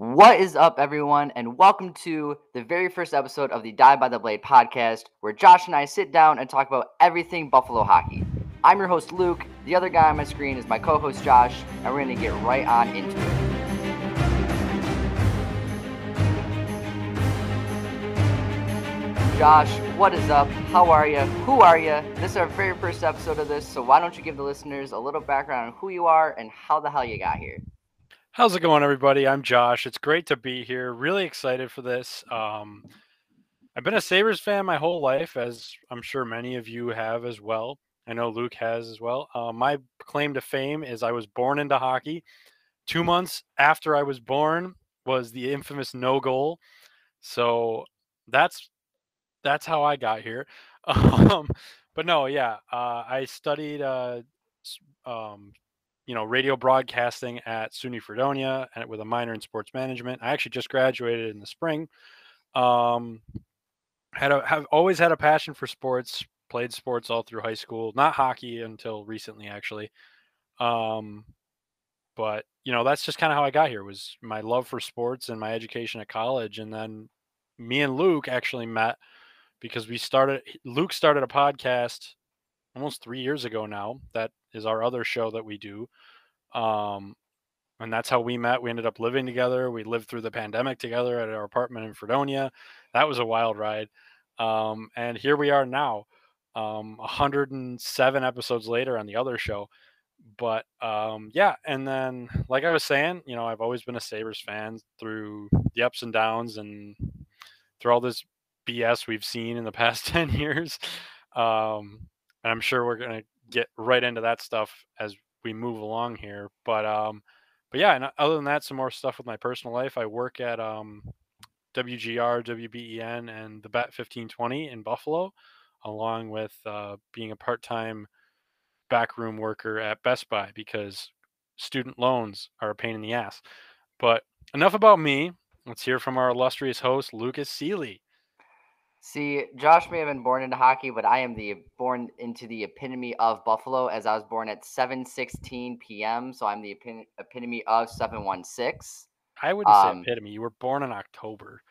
What is up, everyone, and welcome to the very first episode of the Die by the Blade podcast, where Josh and I sit down and talk about everything Buffalo hockey. I'm your host, Luke. The other guy on my screen is my co host, Josh, and we're going to get right on into it. Josh, what is up? How are you? Who are you? This is our very first episode of this, so why don't you give the listeners a little background on who you are and how the hell you got here? How's it going, everybody? I'm Josh. It's great to be here. Really excited for this. Um, I've been a Sabres fan my whole life, as I'm sure many of you have as well. I know Luke has as well. Uh, my claim to fame is I was born into hockey. Two months after I was born was the infamous no goal. So that's that's how I got here. Um, but no, yeah, uh, I studied, uh, um, you know, radio broadcasting at SUNY Fredonia and with a minor in sports management. I actually just graduated in the spring. Um, had a have always had a passion for sports. Played sports all through high school, not hockey until recently, actually. Um, but you know, that's just kind of how I got here. Was my love for sports and my education at college, and then me and Luke actually met because we started Luke started a podcast almost 3 years ago now that is our other show that we do um and that's how we met we ended up living together we lived through the pandemic together at our apartment in Fredonia that was a wild ride um and here we are now um 107 episodes later on the other show but um yeah and then like i was saying you know i've always been a sabres fan through the ups and downs and through all this BS we've seen in the past 10 years. Um, and I'm sure we're going to get right into that stuff as we move along here. But, um, but yeah, and other than that, some more stuff with my personal life. I work at um, WGR, WBEN, and the Bat 1520 in Buffalo, along with uh, being a part time backroom worker at Best Buy because student loans are a pain in the ass. But enough about me. Let's hear from our illustrious host, Lucas Seeley. See, Josh may have been born into hockey, but I am the born into the epitome of Buffalo as I was born at 7:16 p.m. So I'm the epitome of 716. I wouldn't um, say epitome. You were born in October.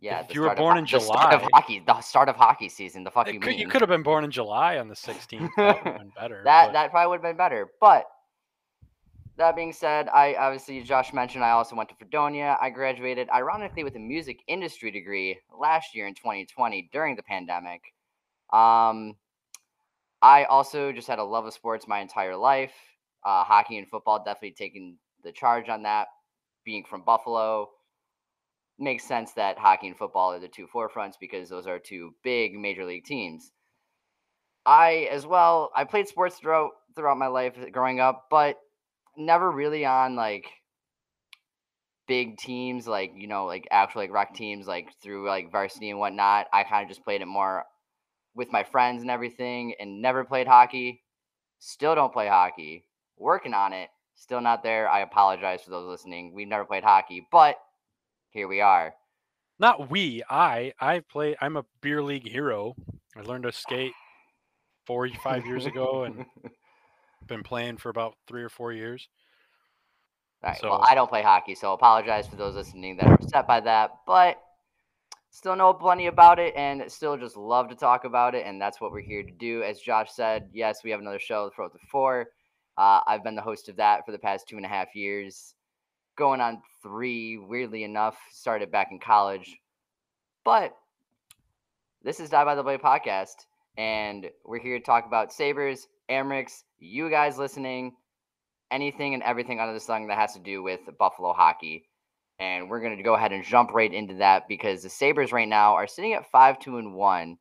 Yeah, if you were born of, in July, the start of hockey, the start of hockey season. The fuck you could, mean? You could have been born in July on the 16th. that would been better. that but... that probably would have been better. But that being said, I obviously Josh mentioned I also went to Fredonia. I graduated ironically with a music industry degree last year in 2020 during the pandemic. Um, I also just had a love of sports my entire life. Uh, hockey and football definitely taking the charge on that. Being from Buffalo, makes sense that hockey and football are the two forefronts because those are two big major league teams. I as well, I played sports throughout throughout my life growing up, but never really on like big teams, like you know, like actual like rec teams, like through like varsity and whatnot. I kind of just played it more with my friends and everything, and never played hockey. Still don't play hockey. Working on it. Still not there. I apologize for those listening. We've never played hockey, but here we are. Not we. I. I play. I'm a beer league hero. I learned to skate four, five years ago, and been playing for about three or four years. All right. So, well, I don't play hockey, so apologize for those listening that are upset by that. But still know plenty about it and still just love to talk about it. And that's what we're here to do. As Josh said, yes, we have another show, Throw the Four. Uh, I've been the host of that for the past two and a half years, going on three, weirdly enough. Started back in college. But this is Die by the Blade podcast, and we're here to talk about Sabres, Amerks, you guys listening, anything and everything under the sun that has to do with Buffalo hockey. And we're going to go ahead and jump right into that because the Sabres right now are sitting at 5 2 and 1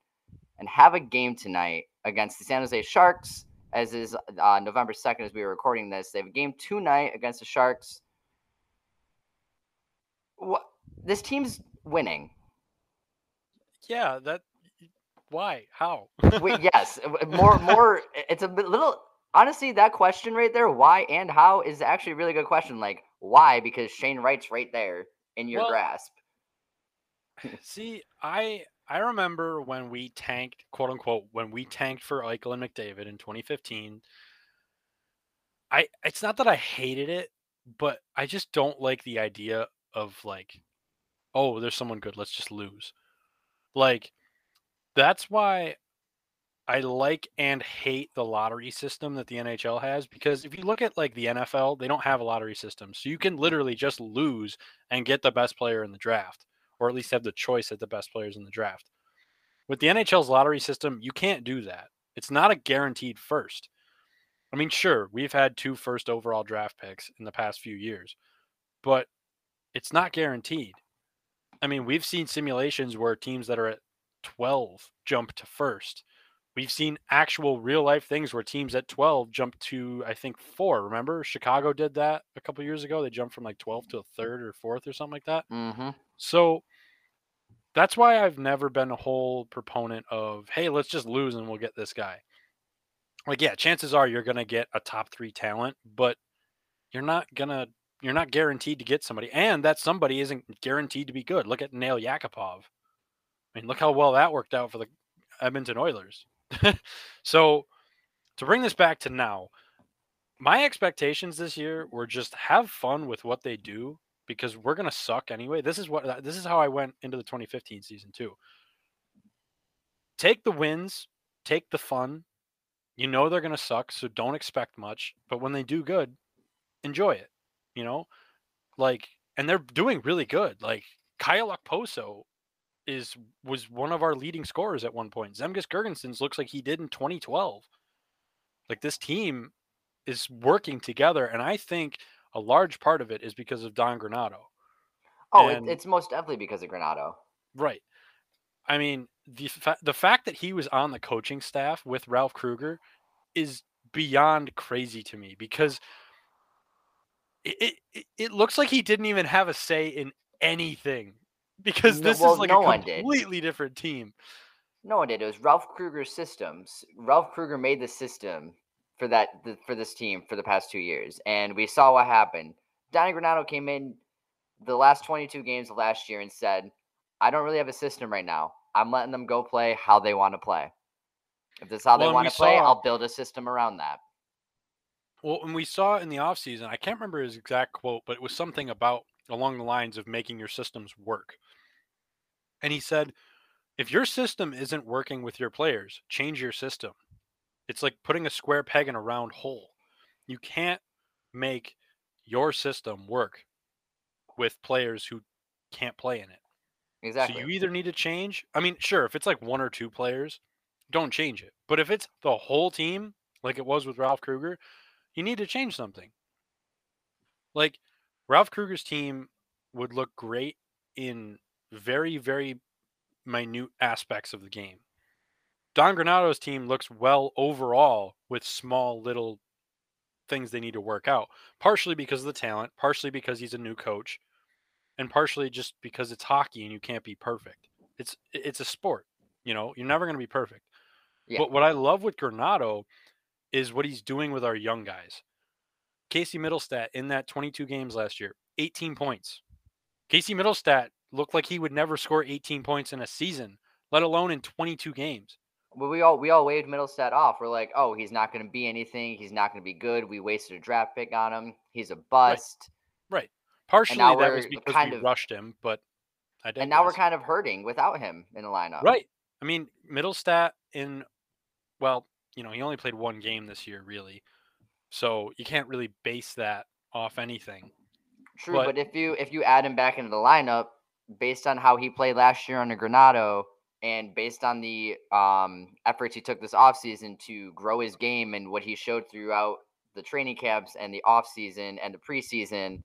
and have a game tonight against the San Jose Sharks, as is uh, November 2nd as we were recording this. They have a game tonight against the Sharks. What? This team's winning. Yeah, that why? How? Wait, yes, more more. It's a little honestly that question right there, why and how, is actually a really good question. Like why? Because Shane Wright's right there in your well, grasp. see, I I remember when we tanked, quote unquote, when we tanked for Eichel and McDavid in 2015. I it's not that I hated it, but I just don't like the idea of like, oh, there's someone good, let's just lose. Like, that's why I like and hate the lottery system that the NHL has because if you look at like the NFL, they don't have a lottery system. So you can literally just lose and get the best player in the draft, or at least have the choice at the best players in the draft. With the NHL's lottery system, you can't do that. It's not a guaranteed first. I mean, sure, we've had two first overall draft picks in the past few years, but it's not guaranteed. I mean, we've seen simulations where teams that are at 12 jump to first. We've seen actual real life things where teams at 12 jump to, I think, four. Remember, Chicago did that a couple years ago. They jumped from like 12 to a third or fourth or something like that. Mm-hmm. So that's why I've never been a whole proponent of, hey, let's just lose and we'll get this guy like yeah, chances are you're gonna get a top three talent, but you're not gonna you're not guaranteed to get somebody, and that somebody isn't guaranteed to be good. Look at Nail Yakupov. I mean, look how well that worked out for the Edmonton Oilers. so to bring this back to now, my expectations this year were just have fun with what they do because we're gonna suck anyway. This is what this is how I went into the 2015 season too. Take the wins, take the fun, you know they're going to suck, so don't expect much. But when they do good, enjoy it. You know, like, and they're doing really good. Like Kyle Okposo is was one of our leading scorers at one point. Zemgus Girgensons looks like he did in 2012. Like this team is working together, and I think a large part of it is because of Don Granato. Oh, and, it's most definitely because of Granato. Right. I mean, the fa- the fact that he was on the coaching staff with Ralph Krueger is beyond crazy to me because it, it it looks like he didn't even have a say in anything because this no, well, is like no a completely different team. No one did. It was Ralph Krueger's systems. Ralph Krueger made the system for that for this team for the past two years, and we saw what happened. Donnie Granato came in the last 22 games of last year and said, "I don't really have a system right now. I'm letting them go play how they want to play. If this is how well, they want to play, saw, I'll build a system around that. Well, and we saw in the offseason, I can't remember his exact quote, but it was something about along the lines of making your systems work. And he said, if your system isn't working with your players, change your system. It's like putting a square peg in a round hole. You can't make your system work with players who can't play in it. Exactly. So you either need to change. I mean, sure, if it's like one or two players, don't change it. But if it's the whole team, like it was with Ralph Krueger, you need to change something. Like Ralph Krueger's team would look great in very, very minute aspects of the game. Don Granato's team looks well overall with small little things they need to work out, partially because of the talent, partially because he's a new coach, and partially just because it's hockey and you can't be perfect. It's it's a sport, you know. You're never going to be perfect. Yeah. But what I love with Granato is what he's doing with our young guys. Casey Mittelstadt in that 22 games last year, 18 points. Casey Mittelstadt looked like he would never score 18 points in a season, let alone in 22 games. Well, we all we all waved Mittelstadt off. We're like, oh, he's not going to be anything. He's not going to be good. We wasted a draft pick on him. He's a bust. Right. right. Partially that was because kind we of, rushed him, but I And now we're kind of hurting without him in the lineup. Right. I mean, Mittelstadt in well, you know, he only played one game this year, really. So you can't really base that off anything. True, but, but if you if you add him back into the lineup, based on how he played last year under Granato and based on the um, efforts he took this offseason to grow his game and what he showed throughout the training camps and the offseason and the preseason,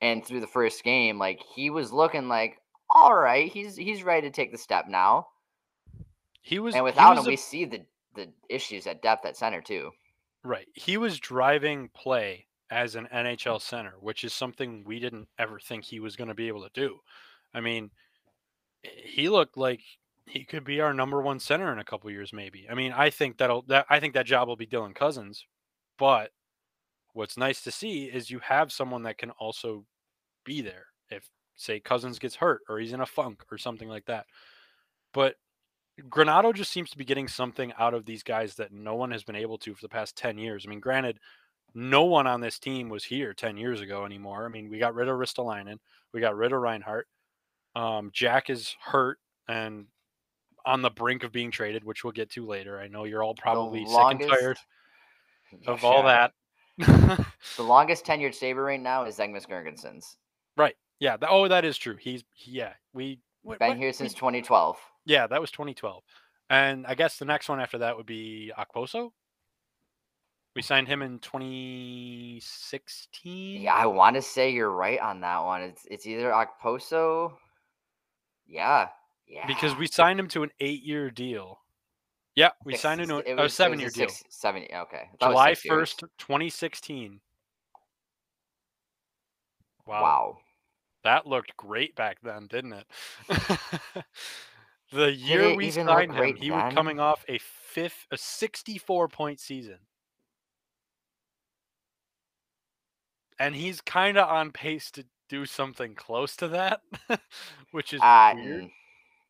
and through the first game, like he was looking like, all right, he's he's ready to take the step now. He was, and without was him, a, we see the the issues at depth at center too. Right, he was driving play as an NHL center, which is something we didn't ever think he was going to be able to do. I mean, he looked like he could be our number one center in a couple years, maybe. I mean, I think that'll that I think that job will be Dylan Cozens, but what's nice to see is you have someone that can also be there if say Cozens gets hurt or he's in a funk or something like that. But Granato just seems to be getting something out of these guys that no one has been able to for the past 10 years. I mean, granted, No one on this team was here 10 years ago anymore. I mean, we got rid of Ristolainen. We got rid of Reinhart. Um, Jack is hurt and on the brink of being traded, which we'll get to later. I know you're all probably sick and tired of Yeah, all that. The longest tenured Saber right now is Zemgus Girgensons. right. Yeah. oh, that is true. He's, yeah. We, what- Been what- here we- since 2012. Yeah, that was 2012. And I guess the next one after that would be Okposo. We signed him in 2016. Yeah, I want to say you're right on that one. It's it's either Okposo. Yeah, yeah. Because we signed him to an eight-year deal. Yeah, we Six- signed him to a, it seven-year deal. six- Seven. Okay. I thought it was July six years. 1st, 2016. Wow. Wow. That looked great back then, didn't it? the year it we signed him, he was coming off a fifth, a 64 point season. And he's kind of on pace to do something close to that, which is Uh, weird. mm,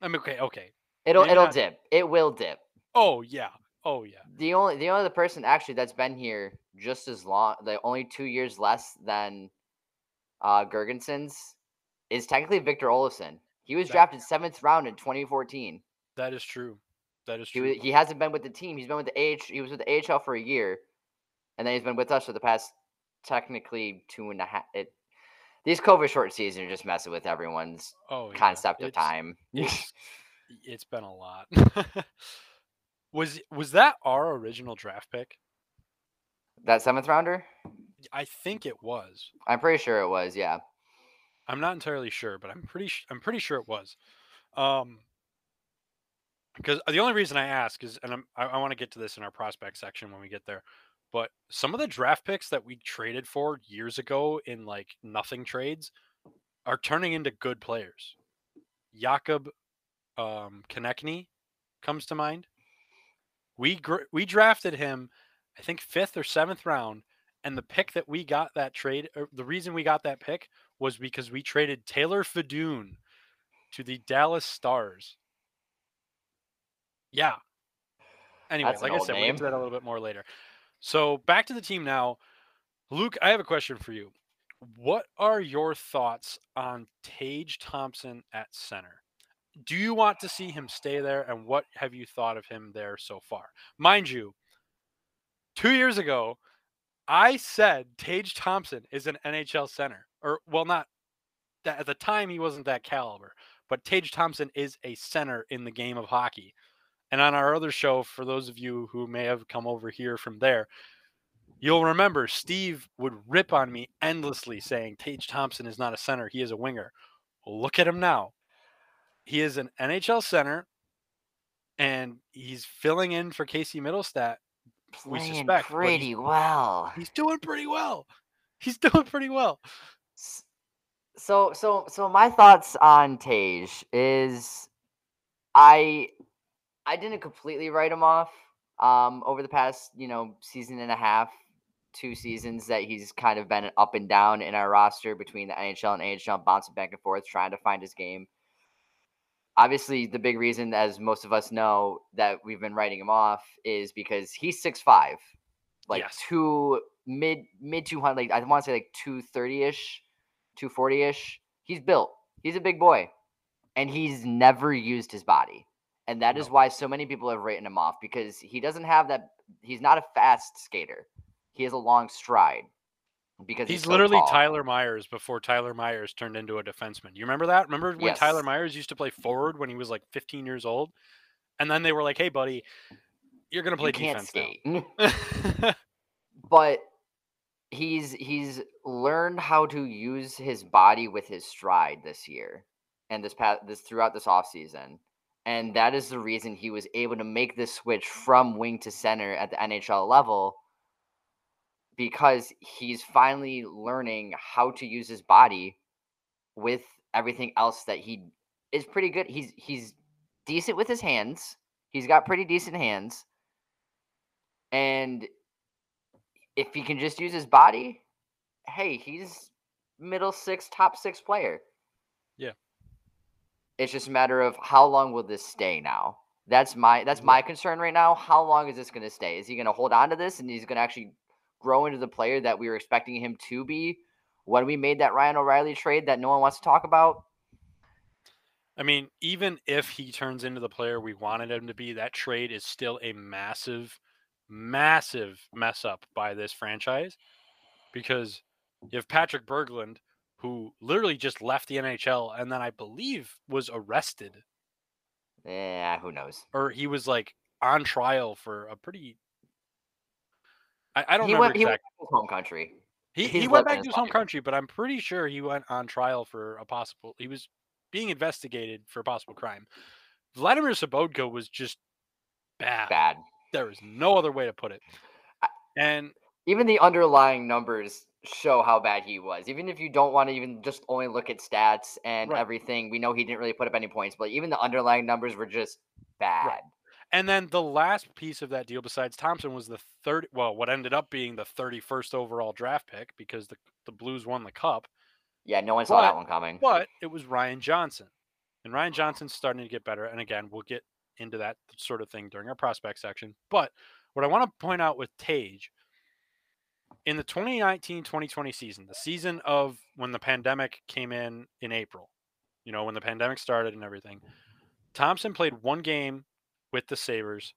I mean, okay, okay. it'll Maybe it'll not- dip. It will dip. Oh yeah, oh yeah. The only the only other person actually that's been here just as long, the only two years less than uh Girgensons, is technically Victor Olofsson. He was That- drafted seventh round in 2014. That is true. That is true. wa- he hasn't been with the team. He's been with the AH. He was with the AHL for a year, and then he's been with us for the past technically two and a half. It, these COVID short seasons are just messing with everyone's oh, yeah. concept of time. It's, it's been a lot. was was that our original draft pick? that seventh rounder, I think it was. I'm pretty sure it was. Yeah. I'm not entirely sure, but I'm pretty sh- I'm pretty sure it was. Um because the only reason I ask is and I'm, I, I want to get to this in our prospect section when we get there. But some of the draft picks that we traded for years ago in like nothing trades are turning into good players. Jakob um Konechny comes to mind. We gr- we drafted him I think 5th or 7th round and the pick that we got that trade or the reason we got that pick was because we traded Taylor Fedun to the Dallas Stars. Yeah. Anyway, like I said, we'll get to that a little bit more later. So back to the team now. Luke, I have a question for you. What are your thoughts on Tage Thompson at center? Do you want to see him stay there? And what have you thought of him there so far? Mind you, two years ago, I said Tage Thompson is an NHL center, or well, not that at the time he wasn't that caliber, but Tage Thompson is a center in the game of hockey. And on our other show, for those of you who may have come over here from there, you'll remember Steve would rip on me endlessly saying Tage Thompson is not a center, he is a winger. Well, look at him now. He is an NHL center, and he's filling in for Casey Mittelstadt we Playing suspect, but he's- pretty well. he's doing pretty well. He's doing pretty well. So so so my thoughts on Tage is I I didn't completely write him off um over the past, you know, season and a half, two seasons that he's kind of been up and down in our roster between the NHL and AHL bouncing back and forth trying to find his game. Obviously, the big reason as most of us know that we've been writing him off is because he's six five, like Yes. two mid mid 200 like I want to say like 230ish 240 ish. He's built. He's a big boy. And he's never used his body. And that is No. why so many people have written him off because he doesn't have that. He's not a fast skater. He has a long stride because he's, He's so literally tall. Tyler Myers before Tyler Myers turned into a defenseman. You remember that? Remember when Tyler Myers used to play forward when he was like 15 years old? And then they were like, hey, buddy, you're going to play You can't defense skate. now. but he's he's learned how to use his body with his stride this year and this past this throughout this offseason. And that is the reason he was able to make this switch from wing to center at the NHL level because he's finally learning how to use his body with everything else that he is pretty good. He's he's decent with his hands. He's got pretty decent hands. And if he can just use his body, hey, he's middle six, top six player. It's just a matter of how long will this stay now. That's my that's my concern right now. How long is this going to stay? Is he going to hold on to this and he's going to actually grow into the player that we were expecting him to be when we made that Ryan O'Reilly trade that no one wants to talk about? I mean, even if he turns into the player we wanted him to be, that trade is still a massive, massive mess up by this franchise because you have Patrick Berglund, who literally just left the NHL and then I believe was arrested. Yeah, who knows? Or he was like on trial for a pretty. I, I don't he remember went, he went exactly. to his home country. He, he's he went back to his home country, but I'm pretty sure he went on trial for a possible. He was being investigated for a possible crime. Vladimir Sobotka was just bad. Bad. There is no other way to put it. And Even the underlying numbers show how bad he was. Even if you don't want to even just only look at stats and Right. everything, we know he didn't really put up any points, but even the underlying numbers were just bad. and then the last piece of that deal, besides Thompson, was the third. Well, what ended up being the 31st overall draft pick because the the Blues won the cup. Yeah, no one saw that one coming. But it was Ryan Johnson, and Ryan Johnson's starting to get better. And again, we'll get into that sort of thing during our prospect section. But what I want to point out with Tage in the 2019-2020 season, the season of when the pandemic came in in April, you know, when the pandemic started and everything, Thompson played one game with the Sabres.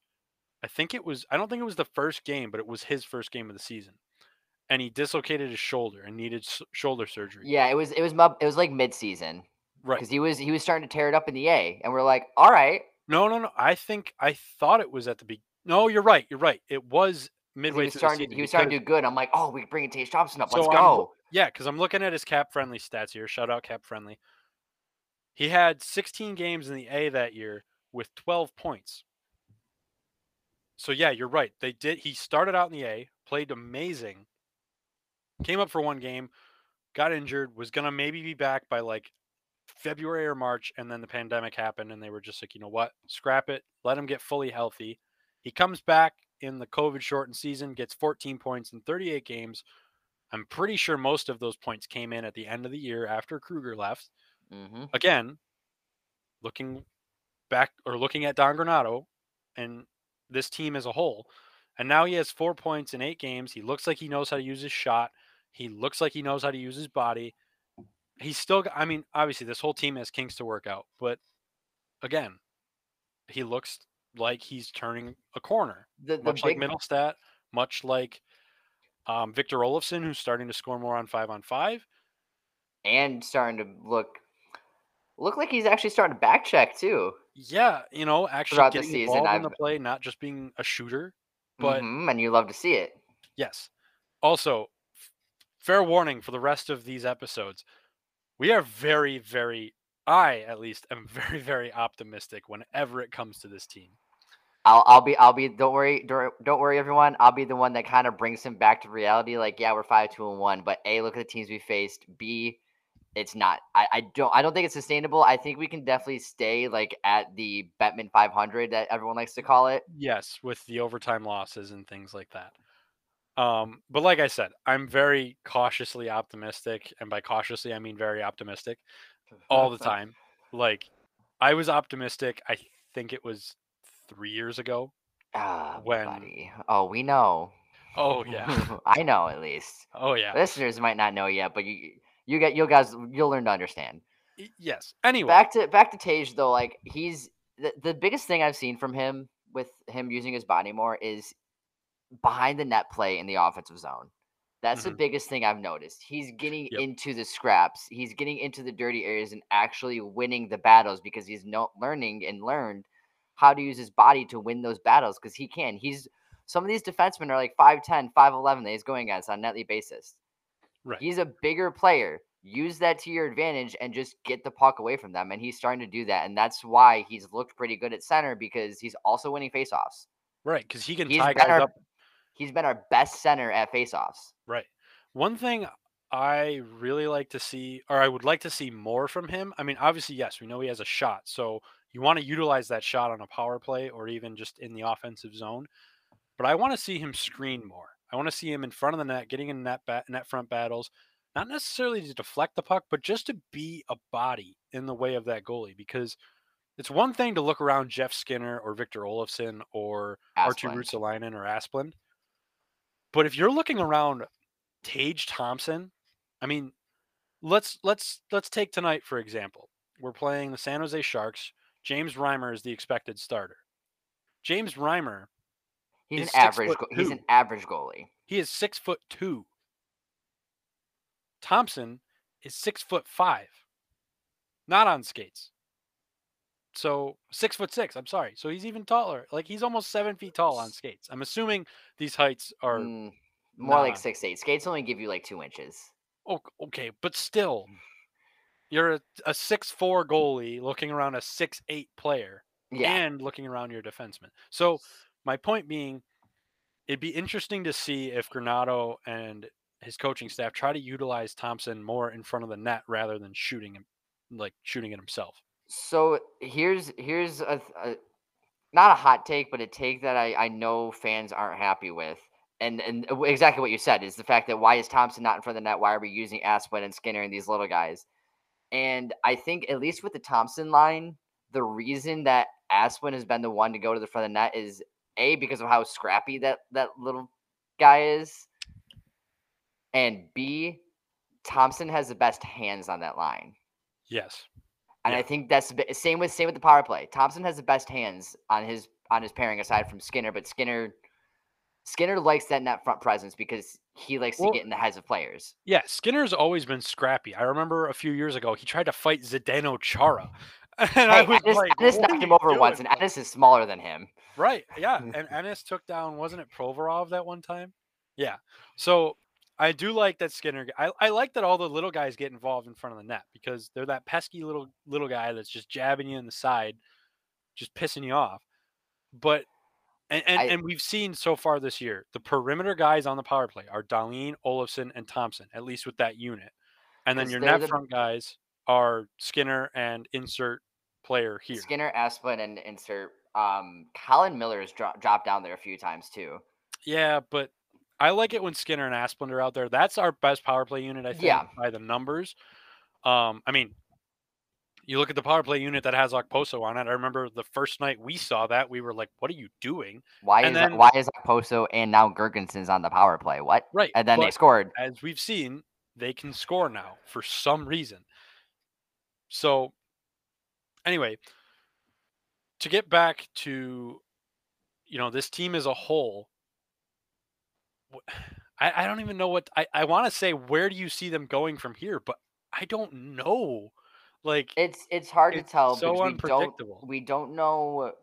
I think it was I don't think it was the first game, but it was his first game of the season. And he dislocated his shoulder and needed s- shoulder surgery. Yeah, it was it was it was like mid season Right. because he was he was starting to tear it up in the A, and we're like, all right, No, no, no. I think I thought it was at the be. No, you're right. You're right. It was midway he was starting season to, he was starting to do good. I'm like, oh, we can bring Tage Thompson up. So Let's I'm go. yeah, because I'm looking at his cap friendly stats here. Shout out cap friendly. He had 16 games in the A that year with 12 points. So yeah, you're right. They did. He started out in the A, played amazing, came up for one game, got injured, was gonna maybe be back by like February or March, and then the pandemic happened, and they were just like, you know what, scrap it, let him get fully healthy. He comes back in the COVID shortened season, gets 14 points in 38 games. I'm pretty sure most of those points came in at the end of the year after Krueger left. hmm Again, looking back or looking at Don Granato and this team as a whole. And now he has four points in eight games. He looks like he knows how to use his shot. He looks like he knows how to use his body. He's still, I mean, obviously, this whole team has kinks to work out. But again, he looks like he's turning a corner The the much like big Mittelstadt, much like um, Victor Olofsson, who's starting to score more on five on five. and starting to look look like he's actually starting to back check too. Yeah, you know, actually Throughout the season, involved in the play, not just being a shooter. But Mhm, and you love to see it. yes, also, fair warning for the rest of these episodes, we are very, very. I, at least, am very, very optimistic whenever it comes to this team. I'll I'll be I'll be don't worry don't, don't worry everyone. I'll be the one that kind of brings him back to reality. Like yeah, we're five two and one, but a look at the teams we faced. B, it's not. I, I don't I don't think it's sustainable. I think we can definitely stay like at the Bettman 500 that everyone likes to call it. Yes, with the overtime losses and things like that. Um, but like I said, I'm very cautiously optimistic, and by cautiously I mean very optimistic all the time. like I was optimistic. I think it was three years ago. Ah, When- buddy. Oh, we know. Oh yeah. I know at least. oh yeah. Listeners might not know yet, but you you get you guys you'll learn to understand. Yes. Anyway, Back to back to Tage though, like he's the, the biggest thing I've seen from him with him using his body more is behind the net play in the offensive zone. That's the Mhm. biggest thing I've noticed. He's getting Yep. into the scraps. He's getting into the dirty areas and actually winning the battles because he's no learning and learned how to use his body to win those battles because he can. He's some of these defensemen are like 5'10, 5'11 that he's going against on a nightly basis. right. He's a bigger player. Use that to your advantage and just get the puck away from them. And he's starting to do that. And that's why he's looked pretty good at center because he's also winning faceoffs. right. Because he can He's tie guys our up. he's been our best center at faceoffs. Right. One thing I really like to see, or I would like to see more from him. I mean, obviously, yes, we know he has a shot. So you want to utilize that shot on a power play or even just in the offensive zone. But I want to see him screen more. I want to see him in front of the net, getting in net, bat, net front battles, not necessarily to deflect the puck, but just to be a body in the way of that goalie. Because it's one thing to look around Jeff Skinner or Victor Olofsson or Archie Asplund. Ruotsalainen or Asplund. But if you're looking around Tage Thompson, I mean, let's let's let's take tonight for example. We're playing the San Jose Sharks. James Reimer is the expected starter. James Reimer, He's an average. Go- he's an average goalie. he is six foot two. Thompson is six foot five, not on skates. So six foot six. I'm sorry. So he's even taller. Like he's almost seven feet tall on skates. I'm assuming these heights are Mm, more like six eight. Skates only give you like two inches. o- okay, but still, you're a, a six four goalie looking around a six eight player Yeah. and looking around your defenseman. So my point being, it'd be interesting to see if Granato and his coaching staff try to utilize Thompson more in front of the net rather than shooting him, like shooting it himself. So here's here's a, a not a hot take, but a take that I, I know fans aren't happy with. And and exactly what you said is the fact that why is Thompson not in front of the net? Why are we using Asplund and Skinner and these little guys? And I think at least with the Thompson line, the reason that Asplund has been the one to go to the front of the net is a because of how scrappy that that little guy is, and b Thompson has the best hands on that line. Yes. And Yeah. I think that's the same with same with the power play. Thompson has the best hands on his on his pairing aside from Skinner, but Skinner Skinner likes that net front presence because he likes Well- to get in the heads of players. Yeah, Skinner's always been scrappy. I remember a few years ago he tried to fight Zdeno Chara. And I Hey, was Ennis, like, Ennis knocked him over once, and bud?" Ennis is smaller than him. Right. Yeah. And Ennis took down, wasn't it Provorov that one time? Yeah. So I do like that Skinner. I, I like that all the little guys get involved in front of the net because they're that pesky little little guy that's just jabbing you in the side, just pissing you off. But and and, I- and we've seen so far this year the perimeter guys on the power play are Dahlin, Olofsson, and Thompson, at least with that unit. And then your net the- front guys are Skinner and insert player here. Skinner, Asplund, and insert um Colin Miller has dro- dropped down there a few times too. Yeah, but I like it when Skinner and Asplund are out there. That's our best power play unit, I think, Yeah. by the numbers. Um, I mean, you look at the power play unit that has Okposo on it. I remember the first night we saw that, we were like, "What are you doing?" Why And is then- why is Poso and now Girgensons on the power play? What? Right. And then they scored. as we've seen, they can score now for some reason. So, anyway, to get back to, you know, this team as a whole, wh- I, I don't even know what I, I want to say. Where do you see them going from here? But I don't know. Like, It's it's hard It's to tell so because we don't we don't know.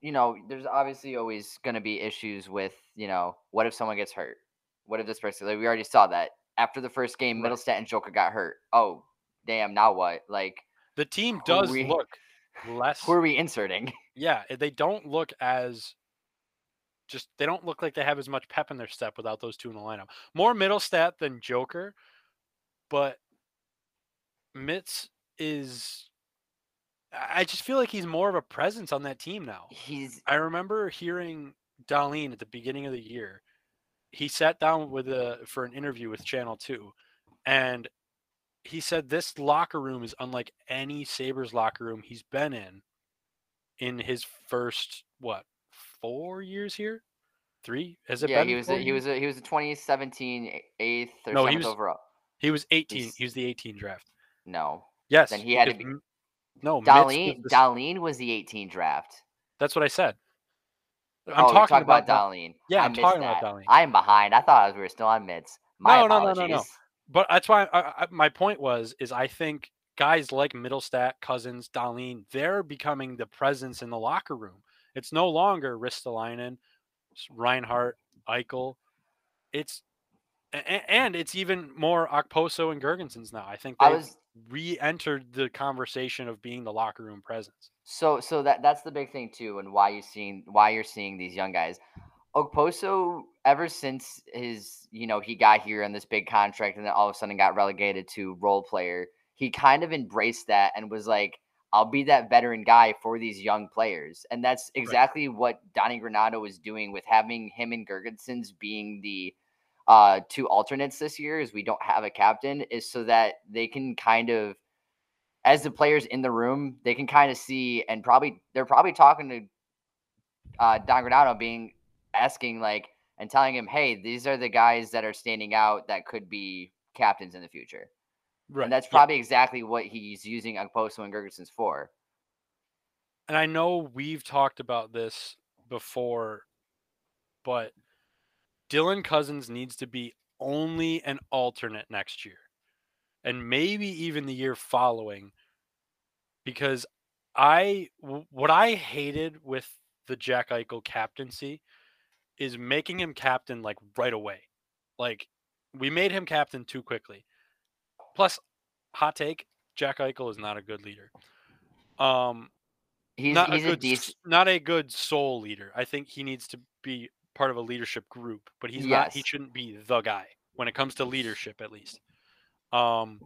You know, there's obviously always going to be issues with you know what if someone gets hurt? What if this person? Like we already saw that after the first game, Right. Mittelstadt and Joker got hurt. Oh, damn! Now what? Like the team does we- look less. who are we inserting? yeah, eh, they don't look as just they don't look like they have as much pep in their step without those two in the lineup. More Mittelstadt than Joker, but Mitz is I just feel like he's more of a presence on that team now. He's I remember hearing Dahlin at the beginning of the year. He sat down with a for an interview with Channel 2 and he said this locker room is unlike any Sabres locker room he's been in in his first what, 4 years here? 3? Has it yeah. been He was a, he was a, he was a 2017 a- eighth or No, he was- overall. He was 18. he's- He was the 18 draft. No, Yes. Then he had to be- No, Dahlin the Dahlin was the 18 draft. That's what I said. I'm oh, talking about, Dal- Dahlin. Yeah, I I'm missed talking about that. Dahlin. I'm behind. I thought we were still on mids. My No, no, no, no, no. But that's why I, I, my point was is I think guys like Mittelstadt, Cozens, Dahlin, they're becoming the presence in the locker room. It's no longer Ristolainen, Reinhart, Eichel. It's a- a- and it's even more Okposo and Girgensons now. I think I they've was re-entered the conversation of being the locker room presence. so so that that's the big thing too, and why you seeing why you're seeing these young guys. Okposo, ever since his you know he got here on this big contract, and then all of a sudden got relegated to role player, he kind of embraced that and was like, "I'll be that veteran guy for these young players," and that's exactly what Donnie Granato was doing with having him and Girgensons being the uh, two alternates this year, is we don't have a captain, is so that they can kind of as the players in the room, they can kind of see and probably they're probably talking to uh, Don Granato being asking like, and telling him, "Hey, these are the guys that are standing out that could be captains in the future." Right. And that's yeah. probably exactly what he's using Okposo and Girgensons for. And I know we've talked about this before, but Dylan Cozens needs to be only an alternate next year and maybe even the year following because I what I hated with the Jack Eichel captaincy is making him captain like right away. Like we made him captain too quickly. Plus, hot take: Jack Eichel is not a good leader. Um, He's not he's a a, good, s- not a good soul leader. I think he needs to be part of a leadership group, but he's not. He shouldn't be the guy when it comes to leadership, at least. Um,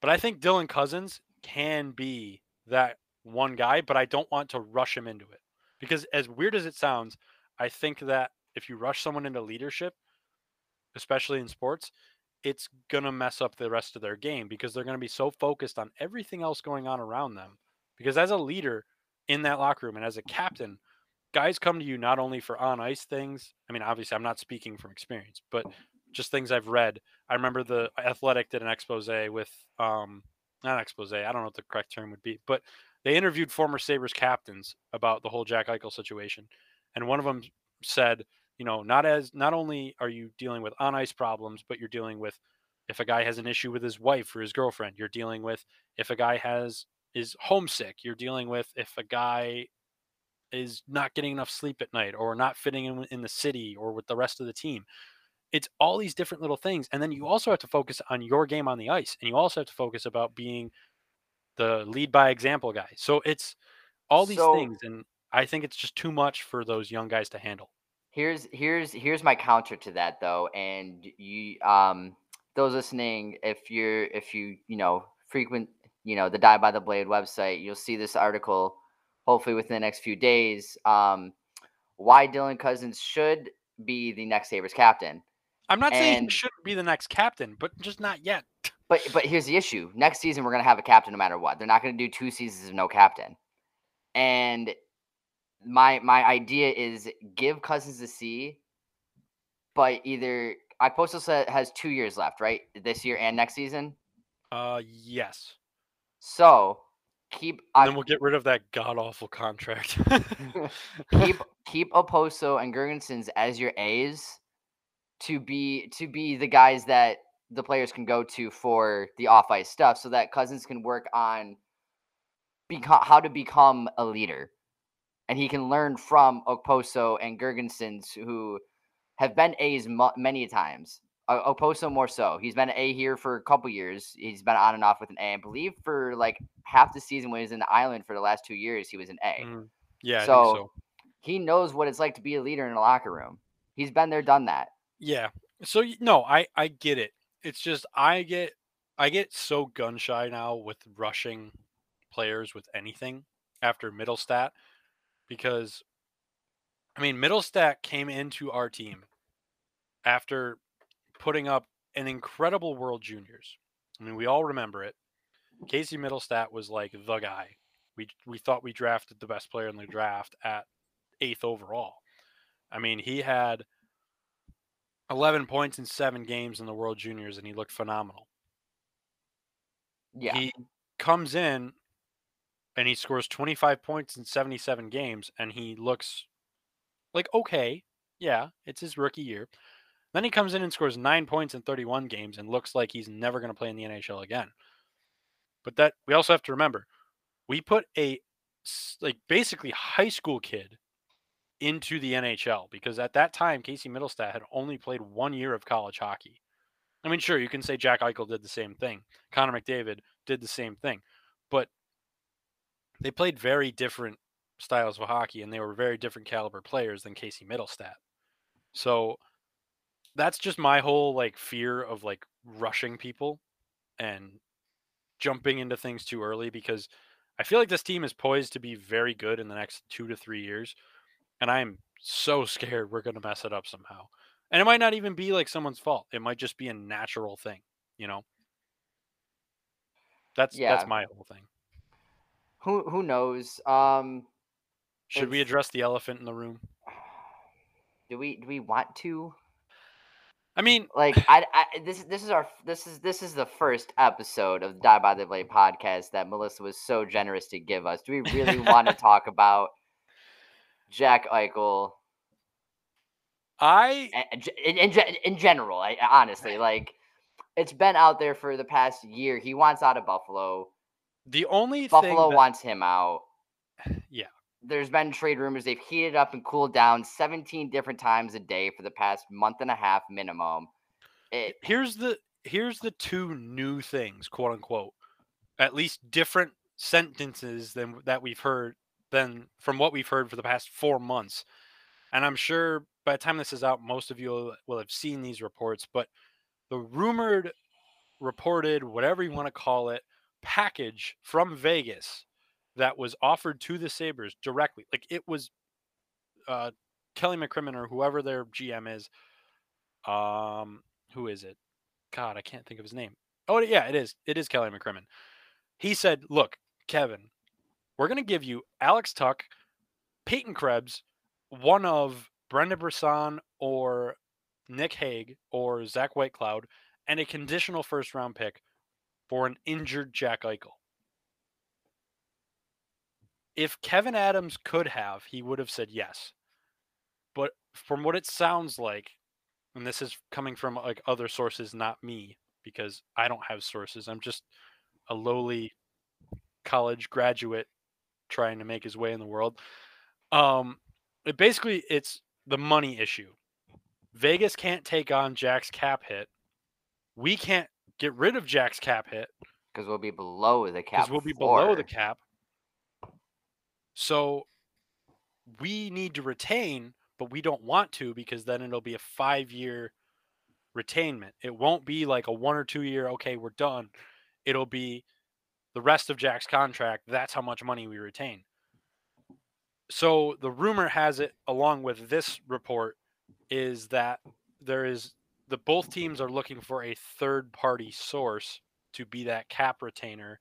but I think Dylan Cozens can be that one guy, but I don't want to rush him into it because, as weird as it sounds, I think that if you rush someone into leadership, especially in sports, it's gonna mess up the rest of their game because they're gonna be so focused on everything else going on around them. Because as a leader in that locker room and as a captain, guys come to you not only for on ice things. I mean, obviously, I'm not speaking from experience, but just things I've read. I remember the Athletic did an expose with, um, not expose. I don't know what the correct term would be, but they interviewed former Sabres captains about the whole Jack Eichel situation, and one of them said, you know, not as not only are you dealing with on ice problems, but you're dealing with if a guy has an issue with his wife or his girlfriend, you're dealing with if a guy has is homesick, you're dealing with if a guy is not getting enough sleep at night or not fitting in in the city or with the rest of the team. It's all these different little things. And then you also have to focus on your game on the ice. And you also have to focus about being the lead by example guy. So it's all these So- things. And I think it's just too much for those young guys to handle. Here's here's here's my counter to that though, and you um those listening, if you're if you you know frequent you know the Die by the Blade website, you'll see this article hopefully within the next few days. Um, why Dylan Cozens should be the next Sabres captain. I'm not saying he shouldn't be the next captain, but just not yet. But but here's the issue. Next season we're gonna have a captain no matter what. They're not gonna do two seasons of no captain. And my my idea is give Cozens a C, but either Okposo has two years left, right? This year and next season. Uh, yes. So keep And then we'll get rid of that god awful contract. keep keep Okposo and Girgensons as your A's to be to be the guys that the players can go to for the off ice stuff, so that Cozens can work on become how to become a leader, and he can learn from Okposo and Girgensons who have been A's mu- many times. Okposo more so. He's been an A here for a couple years. He's been on and off with an A. I believe for like half the season when he was in the island for the last two years, he was an A Mhm. Yeah, So- so. he knows what it's like to be a leader in a locker room. He's been there, done that. Yeah. So no, I I get it. It's just I get I get so gun shy now with rushing players with anything after Mittelstadt because I mean Mittelstadt came into our team after putting up an incredible World Juniors. I mean, we all remember it. Casey Mittelstadt was like the guy. We we thought we drafted the best player in the draft at eighth overall. I mean, he had 11 points in seven games in the World Juniors, and he looked phenomenal. Yeah. He comes in and he scores 25 points in 77 games, and he looks like okay. Yeah, it's his rookie year. Then he comes in and scores nine points in 31 games and looks like he's never going to play in the NHL again. But that we also have to remember, we put a like basically high school kid into the NHL because at that time Casey Mittelstadt had only played one year of college hockey. I mean, sure, you can say Jack Eichel did the same thing. Connor McDavid did the same thing, but they played very different styles of hockey and they were very different caliber players than Casey Mittelstadt. So that's just my whole like fear of like rushing people and jumping into things too early because I feel like this team is poised to be very good in the next 2 to 3 years and I am so scared we're going to mess it up somehow. And it might not even be like someone's fault. It might just be a natural thing, you know. That's Yeah. that's my whole thing. Who who knows? Um, Should we address the elephant in the room? Do we do we want to? I mean, Like I, I this this is our this is this is the first episode of the Die by the Blade podcast that Melissa was so generous to give us. Do we really want to talk about Jack Eichel I in, in, in general? I, honestly, like it's been out there for the past year. He wants out of Buffalo. the only Buffalo thing that- wants him out. Yeah. There's been trade rumors. They've heated up and cooled down 17 different times a day for the past month and a half minimum. It, here's the here's the two new things, quote unquote, at least different sentences than that we've heard than from what we've heard for the past four months. And I'm sure by the time this is out, most of you will, will have seen these reports. But the rumored, reported, whatever you want to call it, package from Vegas that was offered to the Sabres directly, like it was uh, Kelly McCrimmon or whoever their GM is. Um, who is it? God, I can't think of his name. Oh, yeah, it is. It is Kelly McCrimmon. He said, "Look, Kevyn, we're going to give you Alex Tuch, Peyton Krebs, one of Brendan Brisson or Nick Hague or Zach Whitecloud, and a conditional first round pick for an injured Jack Eichel." If Kevyn Adams could have, he would have said yes. But from what it sounds like, and this is coming from like other sources, not me, because I don't have sources. I'm just a lowly college graduate trying to make his way in the world. Um, it basically it's the money issue. Vegas can't take on Jack's cap hit. We can't get rid of Jack's cap hit because we'll be below the cap. because we'll be below the cap. So we need to retain, but we don't want to because then it'll be a five year retainment. It won't be like a one or two year, okay, we're done. It'll be the rest of Jack's contract. That's how much money we retain. So the rumor has it, along with this report, is that there is the both teams are looking for a third party source to be that cap retainer.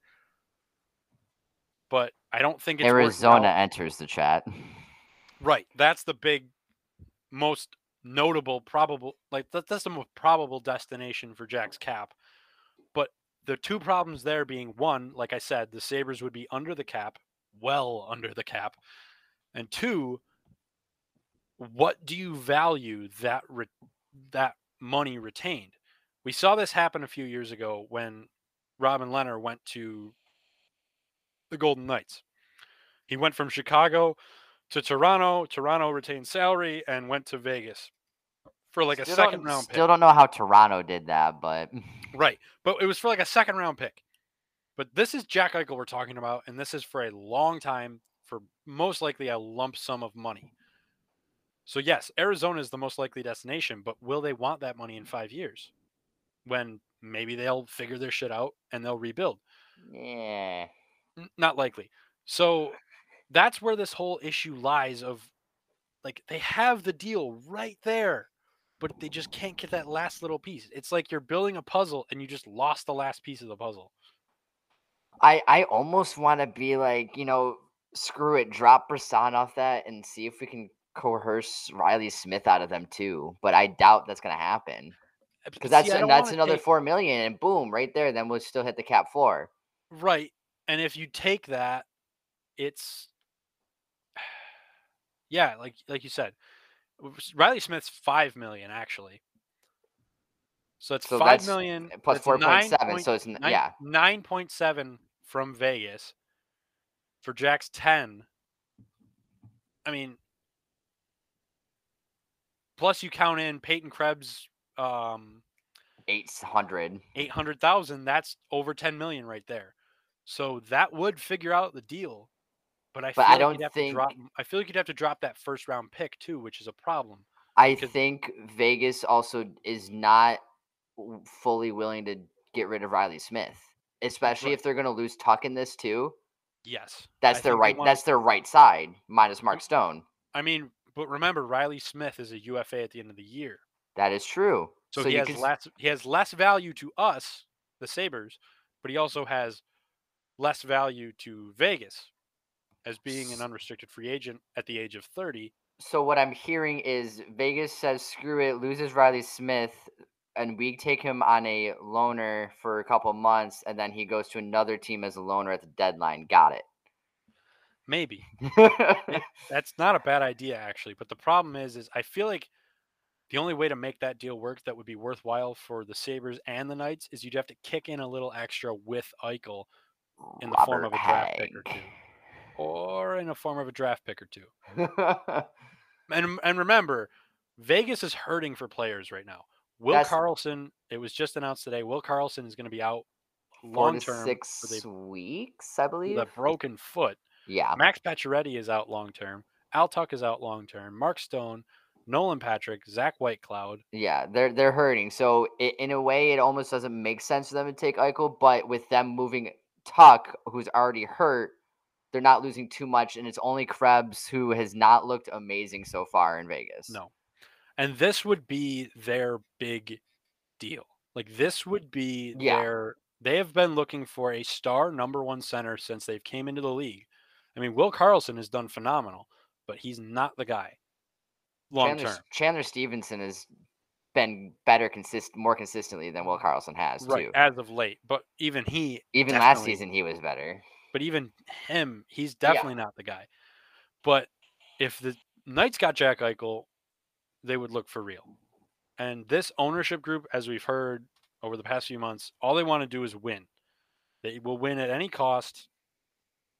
But I don't think it's Arizona enters the chat. Right. That's the big, most notable, probable, like that, that's the most probable destination for Jack's cap. But the two problems there being one, like I said, the Sabres would be under the cap, well under the cap. And two, what do you value that re- that money retained? We saw this happen a few years ago when Robin Lehner went to the Golden Knights. He went from Chicago to Toronto. Toronto retained salary and went to Vegas for like a second round pick. Still don't know how Toronto did that, but Right. But it was for like a second round pick. But this is Jack Eichel we're talking about, and this is for a long time for most likely a lump sum of money. So yes, Arizona is the most likely destination, but will they want that money in five years? When maybe they'll figure their shit out and they'll rebuild. yeah. N- not likely. So that's where this whole issue lies of like they have the deal right there, but they just can't get that last little piece. It's like you're building a puzzle and you just lost the last piece of the puzzle. I I almost want to be like, you know, screw it, drop Brisson off that and see if we can coerce Reilly Smith out of them too. But I doubt that's gonna happen uh, because that's See, that's another take- four million, and boom, right there. Then we'll still hit the cap floor. right. And if you take that, it's yeah, like like you said, Reilly Smith's five million actually. So it's So five million Plus four point seven, so it's Nine- yeah. 9.7 from Vegas for Jack's 10. I mean, plus you count in Peyton Krebs um, Eight hundred. 800,000, that's over 10 million right there. So that would figure out the deal. But I But feel I like don't have think- drop I feel like you'd have to drop that first round pick too, which is a problem. I think Vegas also is not fully willing to get rid of Reilly Smith, especially Right. if they're going to lose Tuch in this too. Yes. That's I their right. wanna- That's their right side minus Mark Stone. I mean, but remember Reilly Smith is a UFA at the end of the year. That is true. So, he has can less he has less value to us, the Sabres, but he also has less value to Vegas as being an unrestricted free agent at the age of 30 So what I'm hearing is Vegas says screw it, loses Reilly Smith, and we take him on a loaner for a couple months, and then he goes to another team as a loaner at the deadline. Got it. Maybe that's not a bad idea actually, but the problem is, is I feel like the only way to make that deal work that would be worthwhile for the Sabres and the Knights is you'd have to kick in a little extra with Eichel in the form of a draft pick or two, or in a form of a draft pick or two. And and remember, Vegas is hurting for players right now. Will That's- Karlsson, it was just announced today. Will Karlsson is going to be out long term six a, weeks, I believe. The broken foot. yeah. Max Pacioretty is out long term. Al Tuch is out long term. Mark Stone, Nolan Patrick, Zach Whitecloud. Yeah, they're they're hurting. So i in a way, it almost doesn't make sense for them to take Eichel. But with them moving Tuch, who's already hurt, they're not losing too much, and it's only Krebs who has not looked amazing so far in Vegas. No. And this would be their big deal. Like this would be Yeah. their they have been looking for a star number one center since they've came into the league. I mean, Will Karlsson has done phenomenal, but he's not the guy long Chandler, term. Chandler Stephenson has been better, consist more consistently than Will Karlsson has Right, too. as of late. But even he Even last season, he was better. But even him, he's Yeah. definitely not the guy. But if the Knights got Jack Eichel, they would look for real. And this ownership group, as we've heard over the past few months, all they want to do is win. They will win at any cost.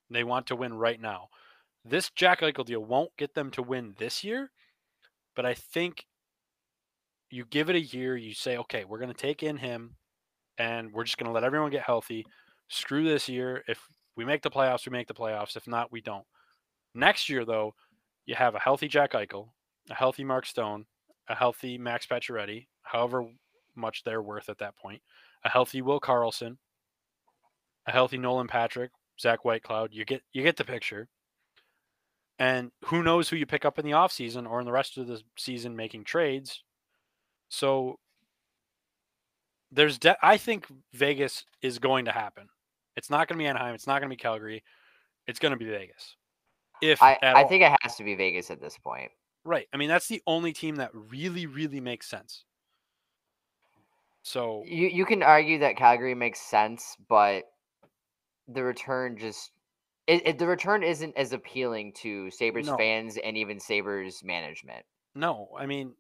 They want to win right now. This Jack Eichel deal won't get them to win this year, but I think you give it a year, you say, okay, we're going to take in him and we're just going to let everyone get healthy. Screw this year. If we make the playoffs, we make the playoffs. If not, we don't. Next year, though, you have a healthy Jack Eichel, a healthy Mark Stone, a healthy Max Pacioretty, however much they're worth at that point, a healthy Will Karlsson, a healthy Nolan Patrick, Zach Whitecloud. You get you get the picture. And who knows who you pick up in the offseason or in the rest of the season making trades. So there's de- I think Vegas is going to happen. It's not going to be Anaheim. It's not going to be Calgary. It's going to be Vegas. If I, I all. think it has to be Vegas at this point. right. I mean, that's the only team that really, really makes sense. So You you can argue that Calgary makes sense, but the return just it, it- the return isn't as appealing to Sabres No. fans and even Sabres management. no, I mean,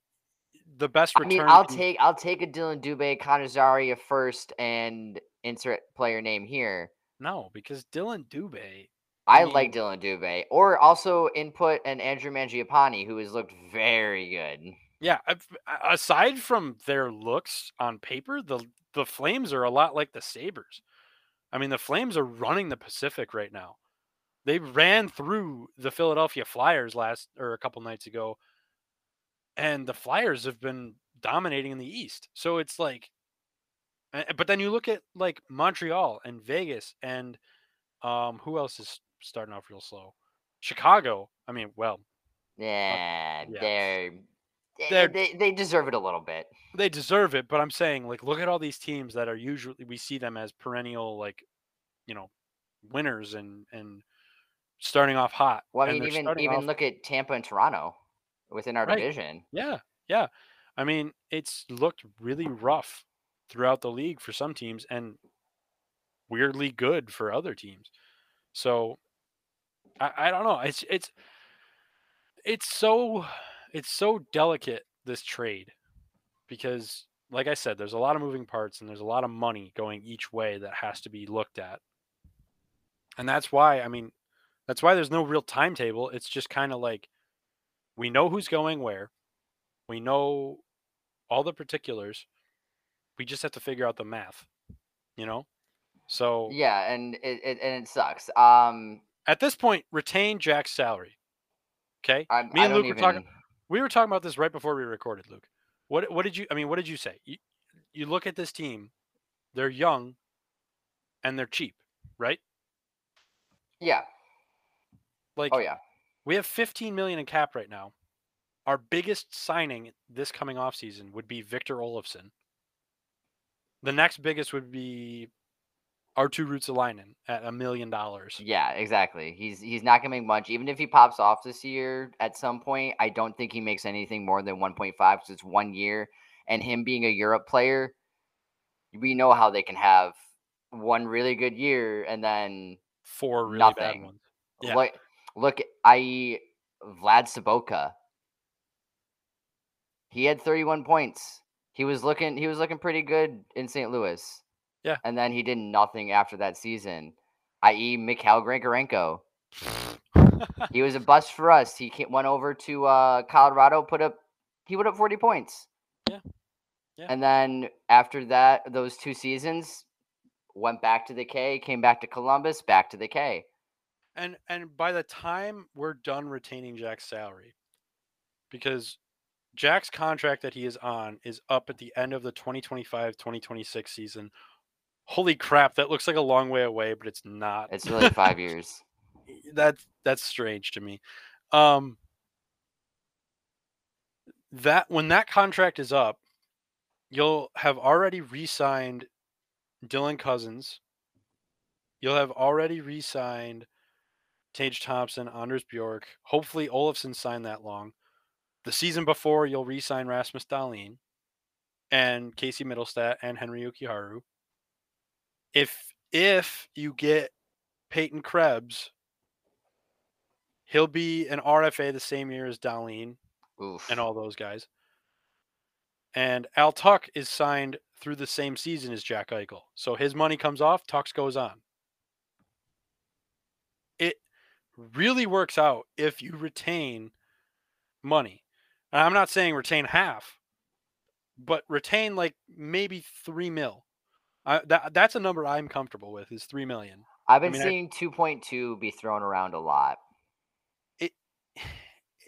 the best I return. mean, I'll can- take I'll take a Dylan Dubé, Connor Zary first, and insert player name here. no because Dylan Dubé. I, I like Dylan Dubé, or also input an Andrew Mangiapane who has looked very good. Yeah, aside from their looks on paper, the the Flames are a lot like the Sabres. I mean, the Flames are running the Pacific right now. They ran through the Philadelphia Flyers last or a couple nights ago, and the Flyers have been dominating in the East. So it's like, but then you look at like Montreal and Vegas and um, who else is starting off real slow? Chicago. I mean, well, uh, Yeah, yeah. they're, they- They're- they they deserve it a little bit. they deserve it, but I'm saying like look at all these teams that are usually we see them as perennial like you know winners and and starting off hot. Well, I mean, even even off- look at Tampa and Toronto within our Right. division. yeah, yeah. I mean, it's looked really rough throughout the league for some teams and weirdly good for other teams. So I, I don't know. It's it's it's so it's so delicate this trade because like I said, there's a lot of moving parts and there's a lot of money going each way that has to be looked at. And that's why, I mean, that's why there's no real timetable. It's just kind of like we know who's going where. We know all the particulars. We just have to figure out the math, you know? So Yeah, and it, it and it sucks. Um, at this point, retain Jack's salary. Okay? I, Me and Luke even. were talking we were talking about this right before we recorded, Luke. What what did you I mean, what did you say? You, you look at this team, they're young and they're cheap, right? Yeah. Like Oh yeah. We have 15 million in cap right now. Our biggest signing this coming off season would be Victor Olofsson. The next biggest would be our Arttu Ruotsalainen at a million dollars. Yeah, exactly. He's he's not gonna make much. Even if he pops off this year at some point, I don't think he makes anything more than 1.5 because it's one year. And him being a Europe player, we know how they can have one really good year and then Four really bad nothing. ones. Yeah. Look, look, i.e. Vlad Sobotka. He had 31 points. He was looking he was looking pretty good in St. Louis. Yeah. And then he did nothing after that season. I.e. Mikhail Grigorenko. He was a bust for us. He went over to uh, Colorado, put up he put up 40 points. Yeah. Yeah. And then after that, those two seasons, went back to the K, came back to Columbus, back to the K. and and by the time we're done retaining Jack's salary, because Jack's contract that he is on is up at the end of the 2025-2026 season. Holy crap, that looks like a long way away, but it's not. It's really five years. that's that's strange to me. Um that when that contract is up, you'll have already re-signed Dylan Cozens. You'll have already re-signed Tage Thompson, Anders Bjork. Hopefully Olofsson signed that long. The season before, you'll re-sign Rasmus Dahlin and Casey Mittelstadt and Henri Jokiharju. If if you get Peyton Krebs, he'll be an RFA the same year as Dahlin Oof. and all those guys. And Al Tuch is signed through the same season as Jack Eichel. So his money comes off, Tuch's goes on. It really works out if you retain money. And I'm not saying retain half, but retain like maybe three mil. I, that that's a number I'm comfortable with is three million. I've been mean, seeing 2.2 be thrown around a lot. It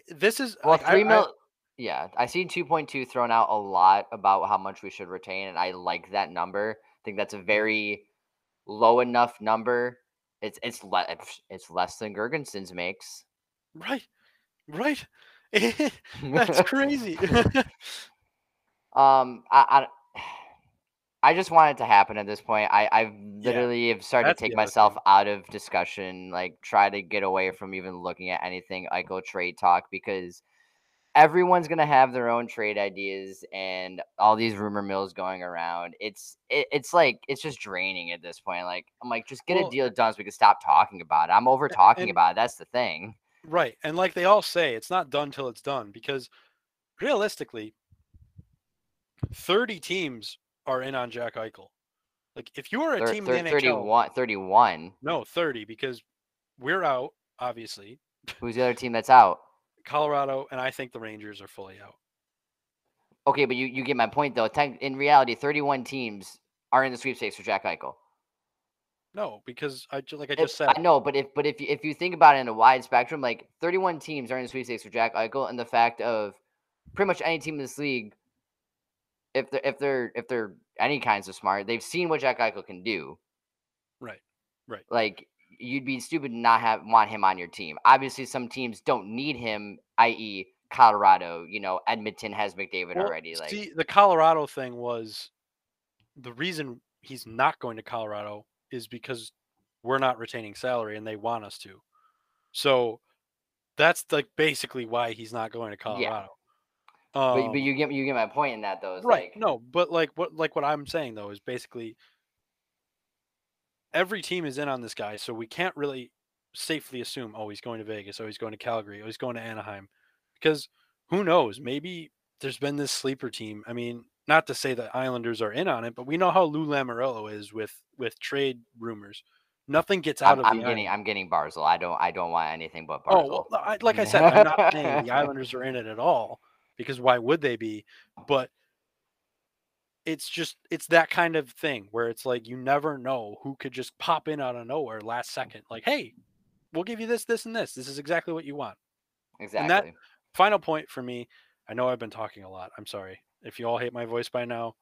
This is Well, like, I- three I- mil. yeah, I seen 2.2 thrown out a lot about how much we should retain, and I like that number. I think that's a mm. very low enough number. It's it's le- it's- less than Girgensons makes. right, right. that's crazy. Um, I, I, I just want it to happen at this point. I, I literally have started to take myself thing. out of discussion, like try to get away from even looking at anything Eichel trade talk because everyone's gonna have their own trade ideas and all these rumor mills going around. It's it, it's like it's just draining at this point. Like I'm like, just get Well, a deal done so we can stop talking about it. I'm over talking and- about it. That's the thing. Right. And like they all say, it's not done till it's done because realistically, 30 teams are in on Jack Eichel. Like if you are a Thir- team thir- in the NHL, 31, 31. no, 30 because we're out, obviously. Who's the other team that's out? Colorado and I think the Rangers are fully out. Okay, but you, you get my point though. In reality, 31 teams are in the sweepstakes for Jack Eichel. No, because I like I If- just said, I know, but if but if you, if you think about it in a wide spectrum, like 31 teams are in the sweepstakes for Jack Eichel, and the fact of pretty much any team in this league, if they're if they're if they're any kinds of smart, they've seen what Jack Eichel can do. Right. Right. Like you'd be stupid to not have want him on your team. Obviously, some teams don't need him, i.e., Colorado. You know, Edmonton has McDavid Well, already. Like see, the Colorado thing was the reason he's not going to Colorado is because we're not retaining salary and they want us to. So that's like basically why he's not going to Colorado. but, Um, but you get you get my point in that though. Right? Like, no, but like what like what I'm saying though is basically every team is in on this guy, so we can't really safely assume oh he's going to Vegas, oh he's going to Calgary, oh he's going to Anaheim, because who knows? Maybe there's been this sleeper team. I mean, not to say that Islanders are in on it, but we know how Lou Lamoriello is with with trade rumors. Nothing gets out I'm, of I'm getting Islanders. I'm getting Barzal. I don't I don't want anything but Oh, Barzal. well, I, like I said, I'm not saying the Islanders are in it at all because why would they be? But it's just it's that kind of thing where it's like you never know who could just pop in out of nowhere last second. Like, hey, we'll give you this, this, and this. This is exactly what you want. exactly. Final point for me. I know I've been talking a lot. I'm sorry if you all hate my voice by now.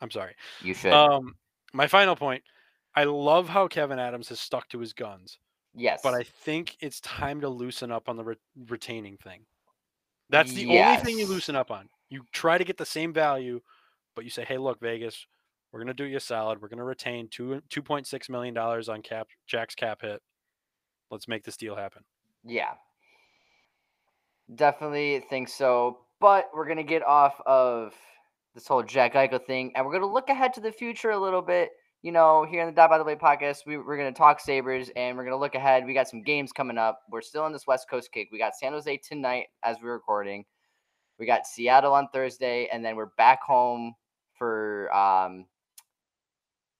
I'm sorry. you should. Um, my final point. I love how Kevyn Adams has stuck to his guns yes. but I think it's time to loosen up on the re- retaining thing. That's the only thing you loosen up on. You try to get the same value, but you say, "Hey, look, Vegas, We're gonna do you a solid. We're gonna retain two two point six million dollars on cap Jack's cap hit. Let's make this deal happen. Yeah. Definitely think so. But we're gonna get off of this whole Jack Eichel thing, and we're gonna look ahead to the future a little bit. You know, here in the Die by the Blade podcast, we, we're gonna talk Sabres, and we're gonna look ahead. We got some games coming up. We're still in this West Coast kick. We got San Jose tonight as we're recording. We got Seattle on Thursday, and then we're back home for um,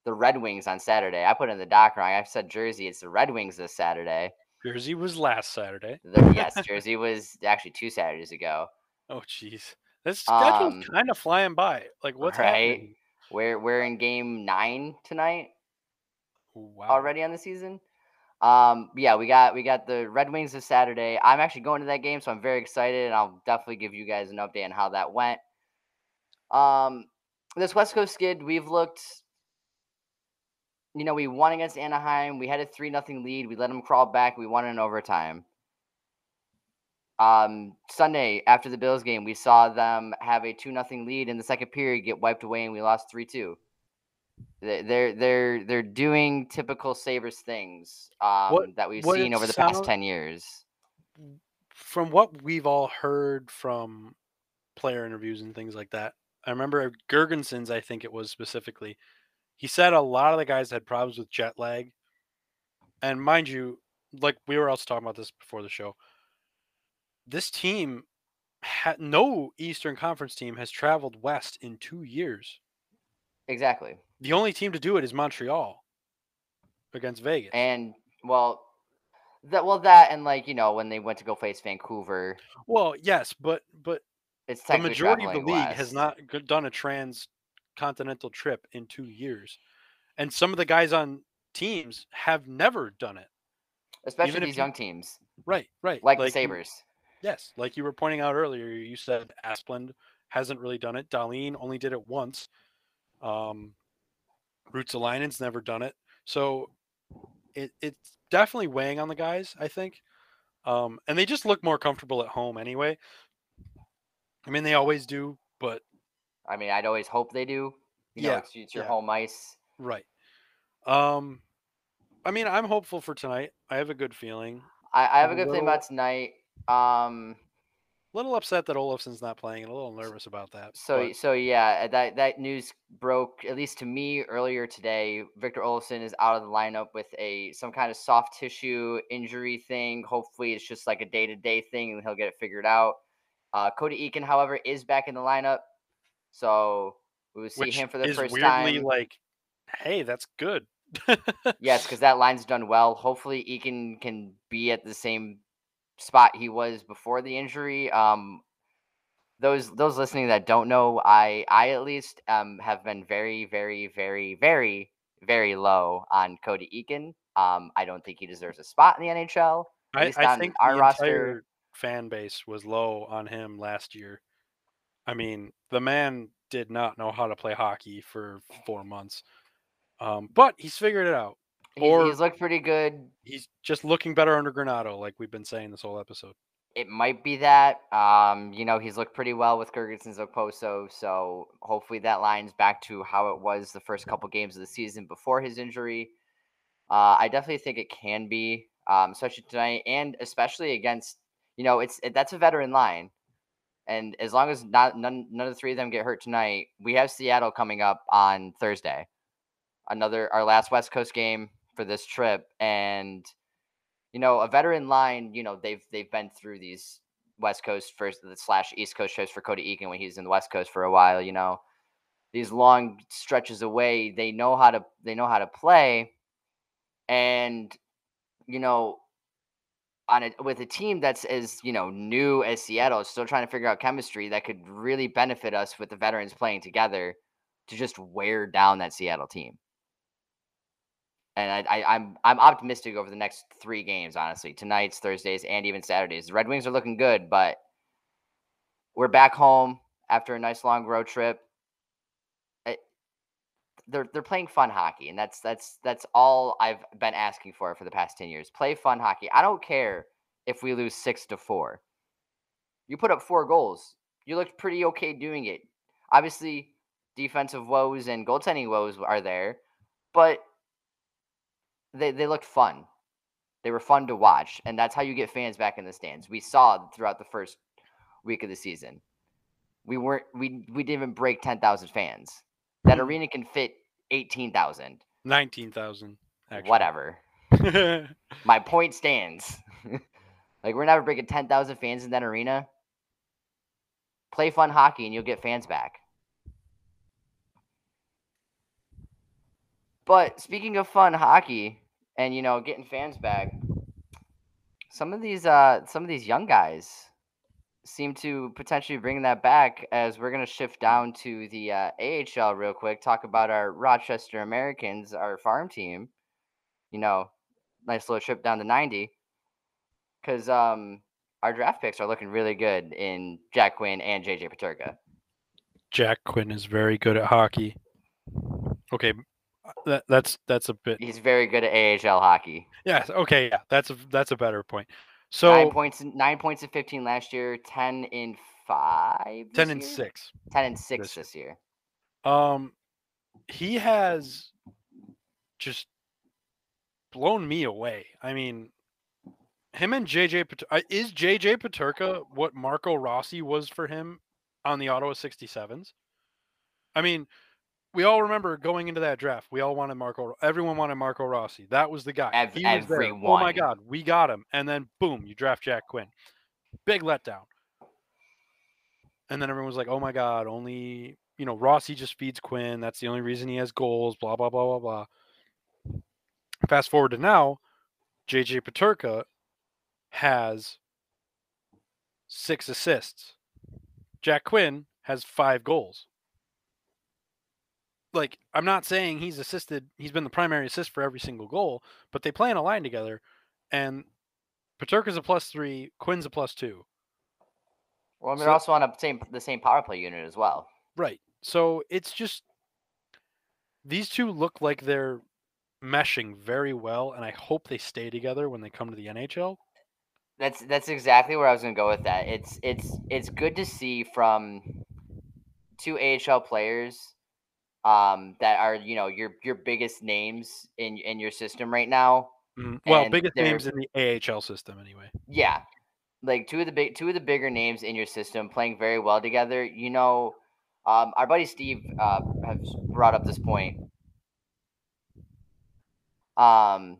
the Red Wings on Saturday. I put in the doc wrong. I said Jersey. It's the Red Wings this Saturday. Jersey was last Saturday. The, yes, Jersey was actually two Saturdays ago. Oh, jeez. This schedule's Um, kind of flying by. Like, what's right. happening? We're we're in game nine tonight Wow. already on the season. Um, yeah, we got we got the Red Wings this Saturday. I'm actually going to that game, so I'm very excited, and I'll definitely give you guys an update on how that went. Um, this West Coast skid, we've looked. You know, we won against Anaheim. We had a three nothing lead. We let them crawl back. We won in overtime. Um, Sunday after the Bills game, we saw them have a two nothing lead in the second period, get wiped away, and we lost three two. They're they're they're doing typical Sabres things um, What- that we've seen over the past ten years. From what we've all heard from player interviews and things like that, I remember Girgensons, I think it was specifically, he said a lot of the guys had problems with jet lag. And mind you, like we were also talking about this before the show, this team had no Eastern Conference team has traveled west in two years. Exactly. The only team to do it is Montreal against Vegas. And well, that well that and like you know when they went to go face Vancouver, well, yes, but but it's the majority of the league has not done a transcontinental trip in two years, and some of the guys on teams have never done it. especially even these you- young teams Right, right. like, the Sabres. Yes, like you were pointing out earlier, you said Asplund hasn't really done it. Dahlin only did it once. Um, Ruotsalainen's never done it, so it, it's definitely weighing on the guys. I think, um, and they just look more comfortable at home anyway. I mean, they always do, but I mean, I'd always hope they do. You know, Yeah, it's, it's your yeah. home ice. right. Um, I mean, I'm hopeful for tonight. I have a good feeling. I, I have a a good feeling about tonight. Um, little upset that Olofsson's not playing, and a little nervous about that. so but- so yeah, that that news broke at least to me earlier today. Victor Olofsson is out of the lineup with a some kind of soft tissue injury thing. Hopefully, it's just like a day to day thing, and he'll get it figured out. Uh, Cody Eakin, however, is back in the lineup, so we will see which him for the is first weirdly time. like, hey, that's good. Yes, because that line's done well. Hopefully, Eakin can be at the same spot he was before the injury. Um, those those listening that don't know, I I at least um have been very very very very very low on Cody Eakin. Um, I don't think he deserves a spot in the NHL. I, I think our roster- entire fan base was low on him last year. I mean, the man did not know how to play hockey for four months, um, but he's figured it out. He's, Or- he's looked pretty good. He's just looking better under Granato, like we've been saying this whole episode. It might be that. Um, you know, he's looked pretty well with Girgensons Okposo, so hopefully that line's back to how it was the first couple games of the season before his injury. Uh, I definitely think it can be, um, especially tonight, and especially against, you know, it's it, that's a veteran line, and as long as not none none of the three of them get hurt tonight, we have Seattle coming up on Thursday, another our last West Coast game for this trip, and you know, a veteran line, you know, they've they've been through these West Coast first slash East Coast trips for Cody Eakin when he's in the West Coast for a while, you know. These long stretches away, they know how to they know how to play. And you know, on a with a team that's as, you know, new as Seattle, still trying to figure out chemistry that could really benefit us with the veterans playing together to just wear down that Seattle team and I, I, I'm I'm optimistic over the next three games. Honestly, tonight's, Thursdays, and even Saturdays. The Red Wings are looking good, but we're back home after a nice long road trip. They're they're playing fun hockey, and that's that's that's all I've been asking for for the past ten years. Play fun hockey. I don't care if we lose six to four. You put up four goals. You looked pretty okay doing it. Obviously, defensive woes and goaltending woes are there, but they they looked fun. They were fun to watch, and that's how you get fans back in the stands. We saw throughout the first week of the season. We weren't we we didn't even break 10,000 fans. That Mhm. arena can fit 18,000. Nineteen thousand. Whatever. My point stands. like we're never breaking 10,000 fans in that arena. Play fun hockey and you'll get fans back. But speaking of fun hockey and you know getting fans back, some of these uh some of these young guys seem to potentially bring that back as we're going to shift down to the uh, AHL real quick talk about our Rochester Americans our farm team you know nice little trip down to 90 cuz um our draft picks are looking really good in Jack Quinn and JJ Peterka Jack Quinn is very good at hockey. Okay, that, that's that's a bit. he's very good at AHL hockey Yes. Okay. Yeah. That's a that's a better point. 9 So points 9 points in 15 last year 10 in 5 ten and year? six. 10 and 6 this year. this year Um, he has just blown me away. I mean, him and JJ is JJ Peterka what Marco Rossi was for him on the Ottawa 67s. I mean, we all remember going into that draft. We all wanted Marco. Everyone wanted Marco Rossi. That was the guy. Ev- he was there. Oh my. God, we got him. And then boom, you draft Jack Quinn. Big letdown. And then everyone was like, "Oh my God, only you know Rossi just feeds Quinn. That's the only reason he has goals." Blah blah blah blah blah. Fast forward to now, JJ Peterka has six assists. Jack Quinn has five goals. Like, I'm not saying he's assisted, he's been the primary assist for every single goal, but they play in a line together, and Peterka's a plus three, Quinn's a plus two. well they're So- also on a same the same power play unit as well Right. So it's just these two look like they're meshing very well, and I hope they stay together when they come to the NHL. That's that's exactly where I was gonna go with that. It's it's it's good to see from two AHL players um, that are you know your your biggest names in in your system right now. Mhm. Well, biggest names in the AHL system, anyway. Yeah, like two of the big two of the bigger names in your system playing very well together. You know, um, our buddy Steve uh, has brought up this point um,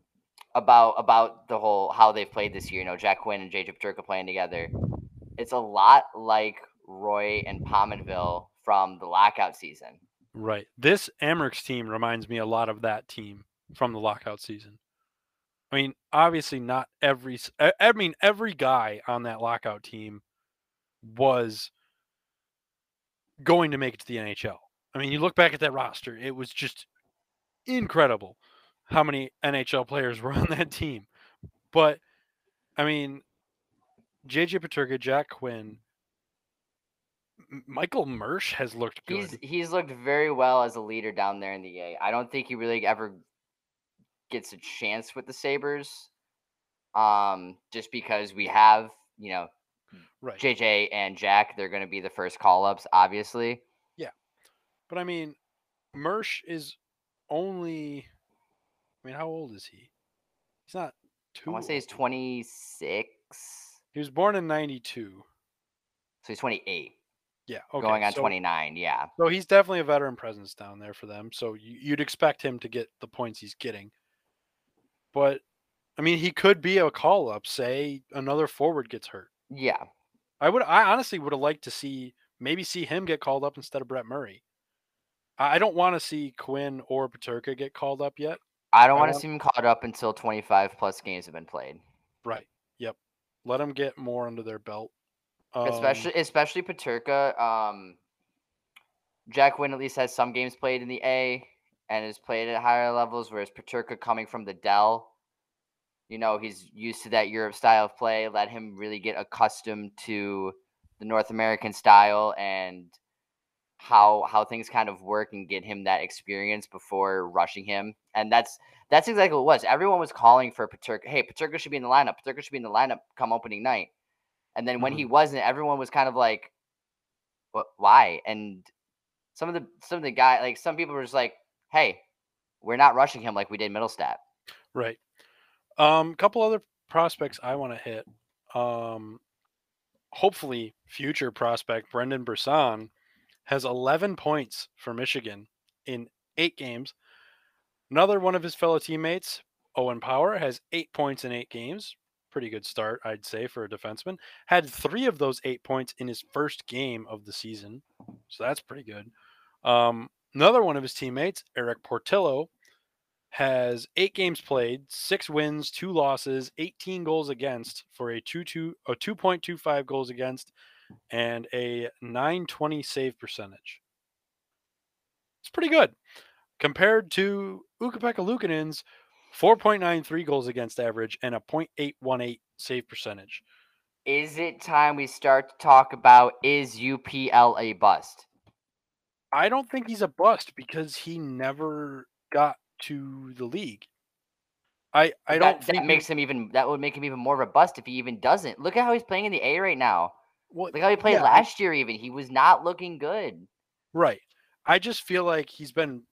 about about the whole how they've played this year. You know, Jack Quinn and JJ Peterka playing together. It's a lot like Roy and Pominville from the lockout season. Right. This Amerks team reminds me a lot of that team from the lockout season. I mean, obviously not every I mean every guy on that lockout team was going to make it to the NHL. I mean, you look back at that roster, it was just incredible how many NHL players were on that team. But I mean, JJ Peterka, Jack Quinn, Michael Mersch has looked good. He's he's looked very well as a leader down there in the A. I don't think he really ever gets a chance with the Sabres. Um, just because we have, you know, right. JJ and Jack, they're going to be the first call ups, obviously. Yeah, but I mean, Mersch is only. I mean, how old is he? He's not too. I want to say he's 26, He was born in '92. so he's 28, Yeah. Okay. going on so, 29. Yeah, So he's definitely a veteran presence down there for them. So you, you'd expect him to get the points he's getting. But I mean, he could be a call up. Say another forward gets hurt. yeah. I would. I honestly would have liked to see maybe see him get called up instead of Brett Murray. I don't want to see Quinn or Peterka get called up yet. I don't I want to um see him caught up until 25 plus games have been played. Right. Yep. Let them get more under their belt. Um, especially especially Peterka. Um, Jack Quinn at least has some games played in the A and has played at higher levels, whereas Peterka coming from the DEL, you know, he's used to that Europe style of play. Let him really get accustomed to the North American style and how how things kind of work and get him that experience before rushing him. And that's that's exactly what it was. Everyone was calling for Peterka. Hey, Peterka should be in the lineup. Peterka should be in the lineup come opening night. And then when he wasn't, everyone was kind of like, "What? Why?" And some of the some of the guy like some people were just like, hey, we're not rushing him like we did Mittelstadt. Right. Um, couple other prospects I want to hit. Um, hopefully, future prospect Brendan Brisson has 11 points for Michigan in eight games. Another one of his fellow teammates, Owen Power, has eight points in eight games. Pretty good start, I'd say, for a defenseman. Had three of those eight points in his first game of the season. So that's pretty good. Um, another one of his teammates, Erik Portillo, has eight games played, six wins, two losses, 18 goals against for a 2 2 a 2.25 goals against and a 920 save percentage. It's pretty good compared to Ukko-Pekka Luukkonen's 4.93 goals against average and a 0.818 save percentage. Is it time we start to talk about is UPL a bust? I don't think he's a bust because he never got to the league. I I don't that think he- makes him even that would make him even more of a bust if he even doesn't. Look at how he's playing in the A right now. well, Look how he played yeah, last year. Even he was not looking good. Right. I just feel like he's been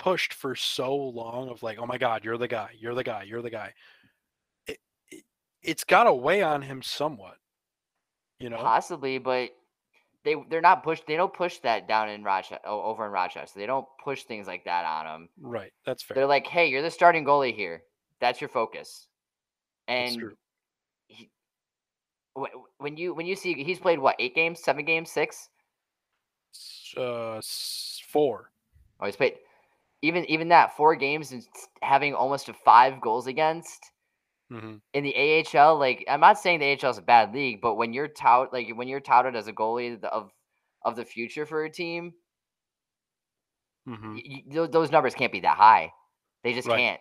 pushed for so long of like, oh my God, you're the guy, you're the guy, you're the guy. It, it, it's got to weigh on him somewhat, you know? Possibly, but they they're not pushed. They don't push that down in Rochester. Over in Rochester, they don't push things like that on him. Right. That's fair. They're like, hey, you're the starting goalie here. That's your focus. And he, when you when you see he's played what eight games, seven games, six. Uh, four. Oh, he's played even even that four games and having almost a five goals against hmm in the AHL. Like I'm not saying the AHL is a bad league, but when you're tout like when you're touted as a goalie of of the future for a team, hmm y- y- those numbers can't be that high. They just Right. can't.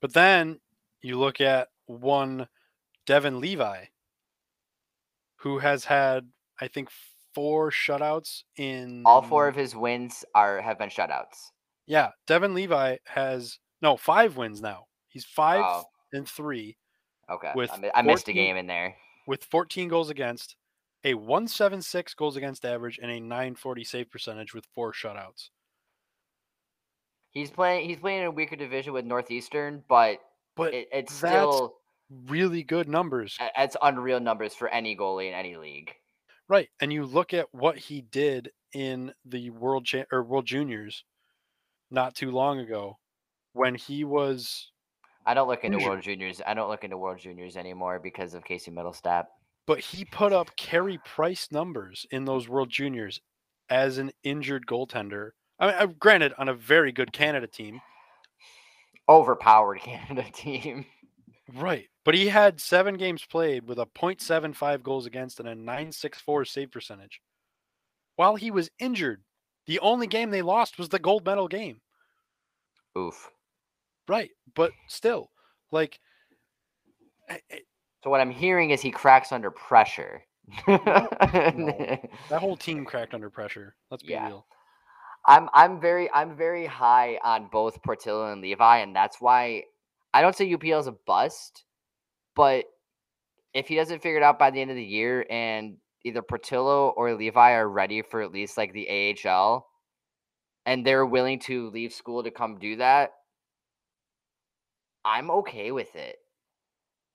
But then you look at one Devon Levi, who has had, I think, four shutouts in All four of his wins are have been shutouts. Yeah, Devon Levi has no five wins now. He's five Oh. and three Okay, With I, I missed a game in there. with 14 goals against, a 176 goals against average, and a 940 save percentage with four shutouts. He's playing. He's playing in a weaker division with Northeastern, but But it, it's still really good numbers, it's unreal numbers for any goalie in any league. Right? And you look at what he did in the World Cha- or World Juniors not too long ago, when he was, I don't look into. World Juniors. I don't look into World Juniors anymore because of Casey Mittelstadt. but he put up Carey Price numbers in those World Juniors as an injured goaltender. I mean, uh, granted, on a very good Canada team, Overpowered Canada team. Right? But he had seven games played with a .75 goals against and a 964 save percentage. While he was injured, the only game they lost was the gold medal game. Oof. Right, but still, like, I- I- So what I'm hearing is he cracks under pressure. that whole team cracked under pressure. Let's be Yeah. real. I'm I'm very I'm very high on both Portillo and Levi, and that's why I don't say UPL is a bust, but if he doesn't figure it out by the end of the year and either Portillo or Levi are ready for at least like the AHL and they're willing to leave school to come do that, I'm okay with it.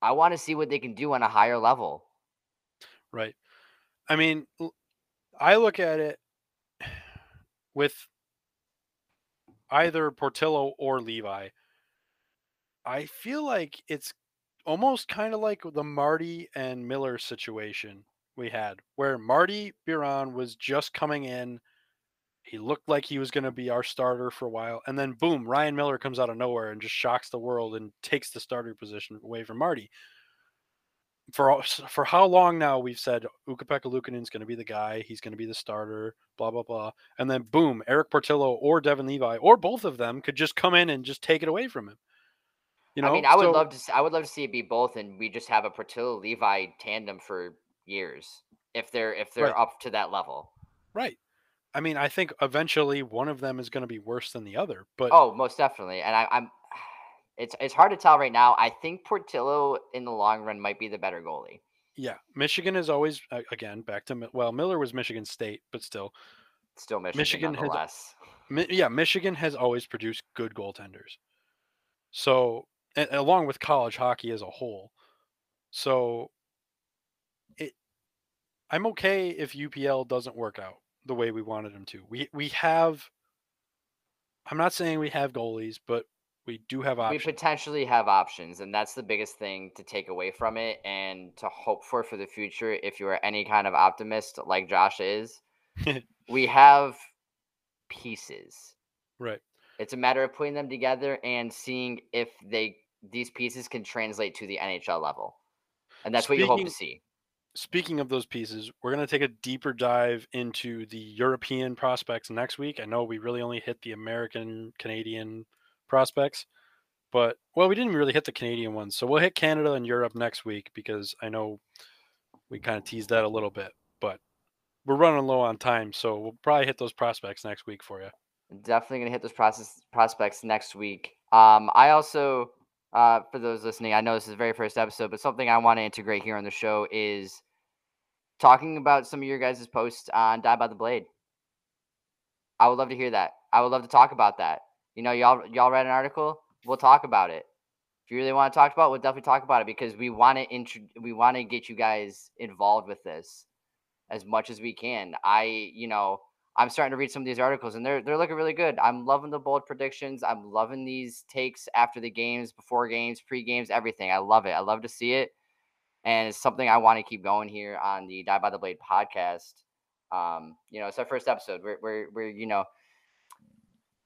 I want to see what they can do on a higher level. Right. I mean, I look at it with either Portillo or Levi. I feel like it's almost kind of like the Marty and Miller situation we had, where Marty Biron was just coming in. He looked like he was going to be our starter for a while. And then, boom, Ryan Miller comes out of nowhere and just shocks the world and takes the starter position away from Marty for for how long now we've said Ukko-Pekka Luukkonen's going to be the guy, he's going to be the starter, blah blah blah, and then boom, Erik Portillo or Devon Levi or both of them could just come in and just take it away from him. You know, I mean, I would So- love to. See, I would love to see it be both, and we just have a Portillo Levi tandem for years if they're if they're Right. up to that level. right. I mean, I think eventually one of them is going to be worse than the other, but Oh, most definitely. And I, I'm. It's it's hard to tell right now. I think Portillo in the long run might be the better goalie. Yeah, Michigan is always again back to well Miller was Michigan State, but still Still Michigan, Michigan has- yeah, Michigan has always produced good goaltenders. So, a- along with college hockey as a whole. So, it I'm okay if UPL doesn't work out the way we wanted them to. We we have I'm not saying we have goalies, but we do have options. we potentially have options and that's the biggest thing to take away from it and to hope for for the future if you are any kind of optimist like josh is we have pieces right. It's a matter of putting them together and seeing if they these pieces can translate to the nhl level and that's what you hope to see Speaking of those pieces, we're going to take a deeper dive into the European prospects next week. I know we really only hit the American Canadian prospects, but well, we didn't really hit the Canadian ones. So we'll hit Canada and Europe next week because I know we kind of teased that a little bit, but we're running low on time. So we'll probably hit those prospects next week for you. Definitely going to hit those process prospects next week um i also uh, for those listening, I know this is the very first episode, but something I want to integrate here on the show is talking about some of your guys' posts on Die by the Blade. I would love to hear that. I would love to talk about that. You know, y'all y'all read an article, we'll talk about it. If you really want to talk about it, we'll definitely talk about it because we want to we want to get you guys involved with this as much as we can. I, you know, I'm starting to read some of these articles and they're they're looking really good. I'm loving the bold predictions. I'm loving these takes after the games, before games, pre games, everything. I love it. I love to see it, and it's something I want to keep going here on the Die by the Blade podcast. Um, you know, it's our first episode. We're we're we're you know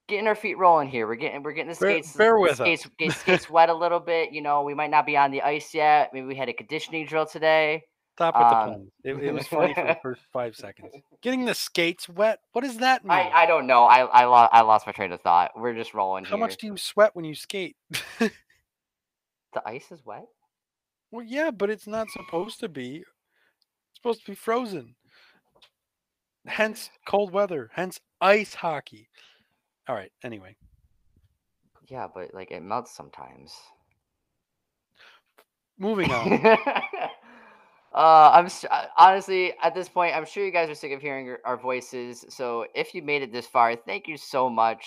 getting our feet rolling here. We're getting we're getting the skates bear the with skates, us. skates wet a little bit. You know, we might not be on the ice yet. Maybe we had a conditioning drill today. Stop with the Um, puns. It, it was funny for the first five seconds. Getting the skates wet. What does that mean? I, I don't know. I I, lo- I lost my train of thought. We're just rolling How here. much do you sweat when you skate? the ice is wet? well, yeah, but it's not supposed to be. It's supposed to be frozen. Hence cold weather. Hence ice hockey. All right. Anyway, Yeah, but like it melts sometimes. moving on. uh, I'm uh, honestly at this point, I'm sure you guys are sick of hearing our- voices. So if you made it this far, thank you so much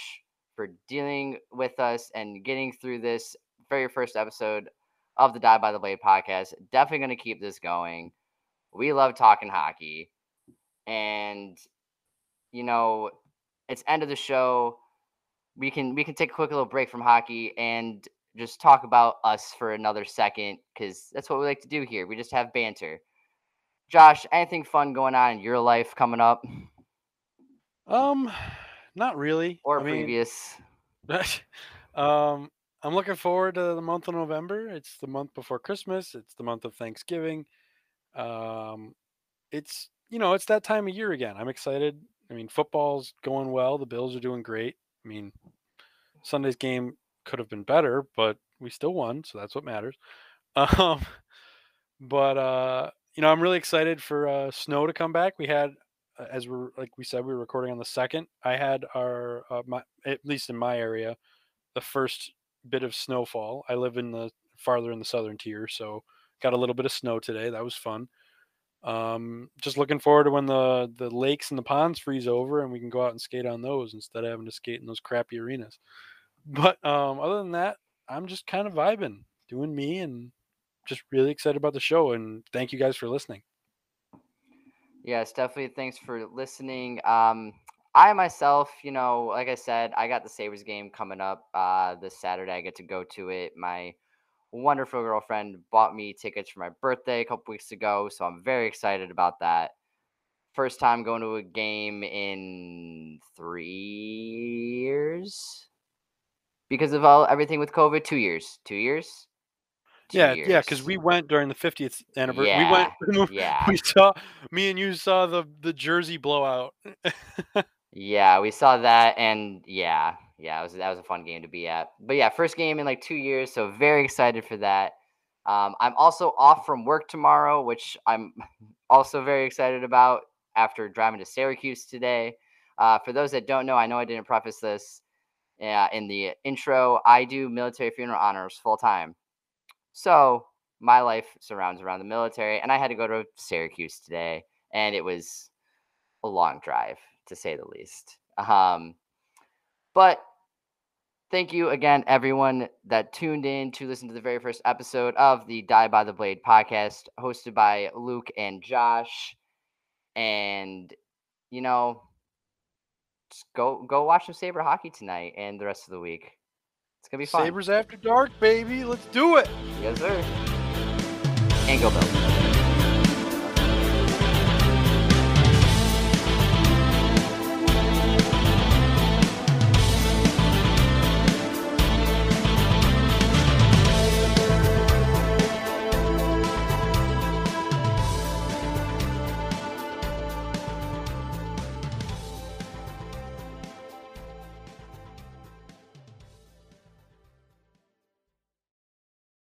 for dealing with us and getting through this very first episode of the Die by the Blade podcast. Definitely going to keep this going. We love talking hockey, and you know, it's end of the show. We can we can take a quick little break from hockey and just talk about us for another second because that's what we like to do here. We just have banter. Josh, anything fun going on in your life coming up Um, not really. or I mean, previous? um, I'm looking forward to the month of November. It's the month before Christmas. It's the month of Thanksgiving. Um, it's you know it's that time of year again. I'm excited. I mean, football's going well. The Bills are doing great. I mean, Sunday's game could have been better, but we still won, so that's what matters. Um, but uh, you know, I'm really excited for uh, snow to come back. We had, uh, as we're like we said, we were recording on the second. I had our, uh, my, at least in my area, the first bit of snowfall. I live in the farther in the southern tier, so got a little bit of snow today. That was fun. Um, just looking forward to when the the lakes and the ponds freeze over and we can go out and skate on those instead of having to skate in those crappy arenas. But um, other than that, I'm just kind of vibing, doing me, and just really excited about the show. And thank you guys for listening. Yes, definitely. Thanks for listening. Um, I myself, you know, like I said, I got the Sabres game coming up uh, this Saturday. I get to go to it. My wonderful girlfriend bought me tickets for my birthday a couple weeks ago, so I'm very excited about that. First time going to a game in three years because of all everything with COVID. Two years. Two years. Two yeah, yeah, because we went during the 50th anniversary. Yeah, We went. Yeah. We saw me and you saw the the jersey blowout. Yeah, we saw that, and yeah, yeah, it was that was a fun game to be at. But yeah, first game in like two years, so very excited for that. Um, I'm also off from work tomorrow, which I'm also very excited about after driving to Syracuse today. Uh, for those that don't know, I know I didn't preface this uh, in the intro. I do military funeral honors full time. So my life surrounds around the military, and I had to go to Syracuse today, and it was a long drive to say the least. Um, but thank you again, everyone that tuned in to listen to the very first episode of the Die by the Blade podcast, hosted by Luke and Josh. And you know, go go watch some Saber hockey tonight and the rest of the week. It's gonna be fun. Sabres after dark, baby. Let's do it. Yes, sir. And go Bills.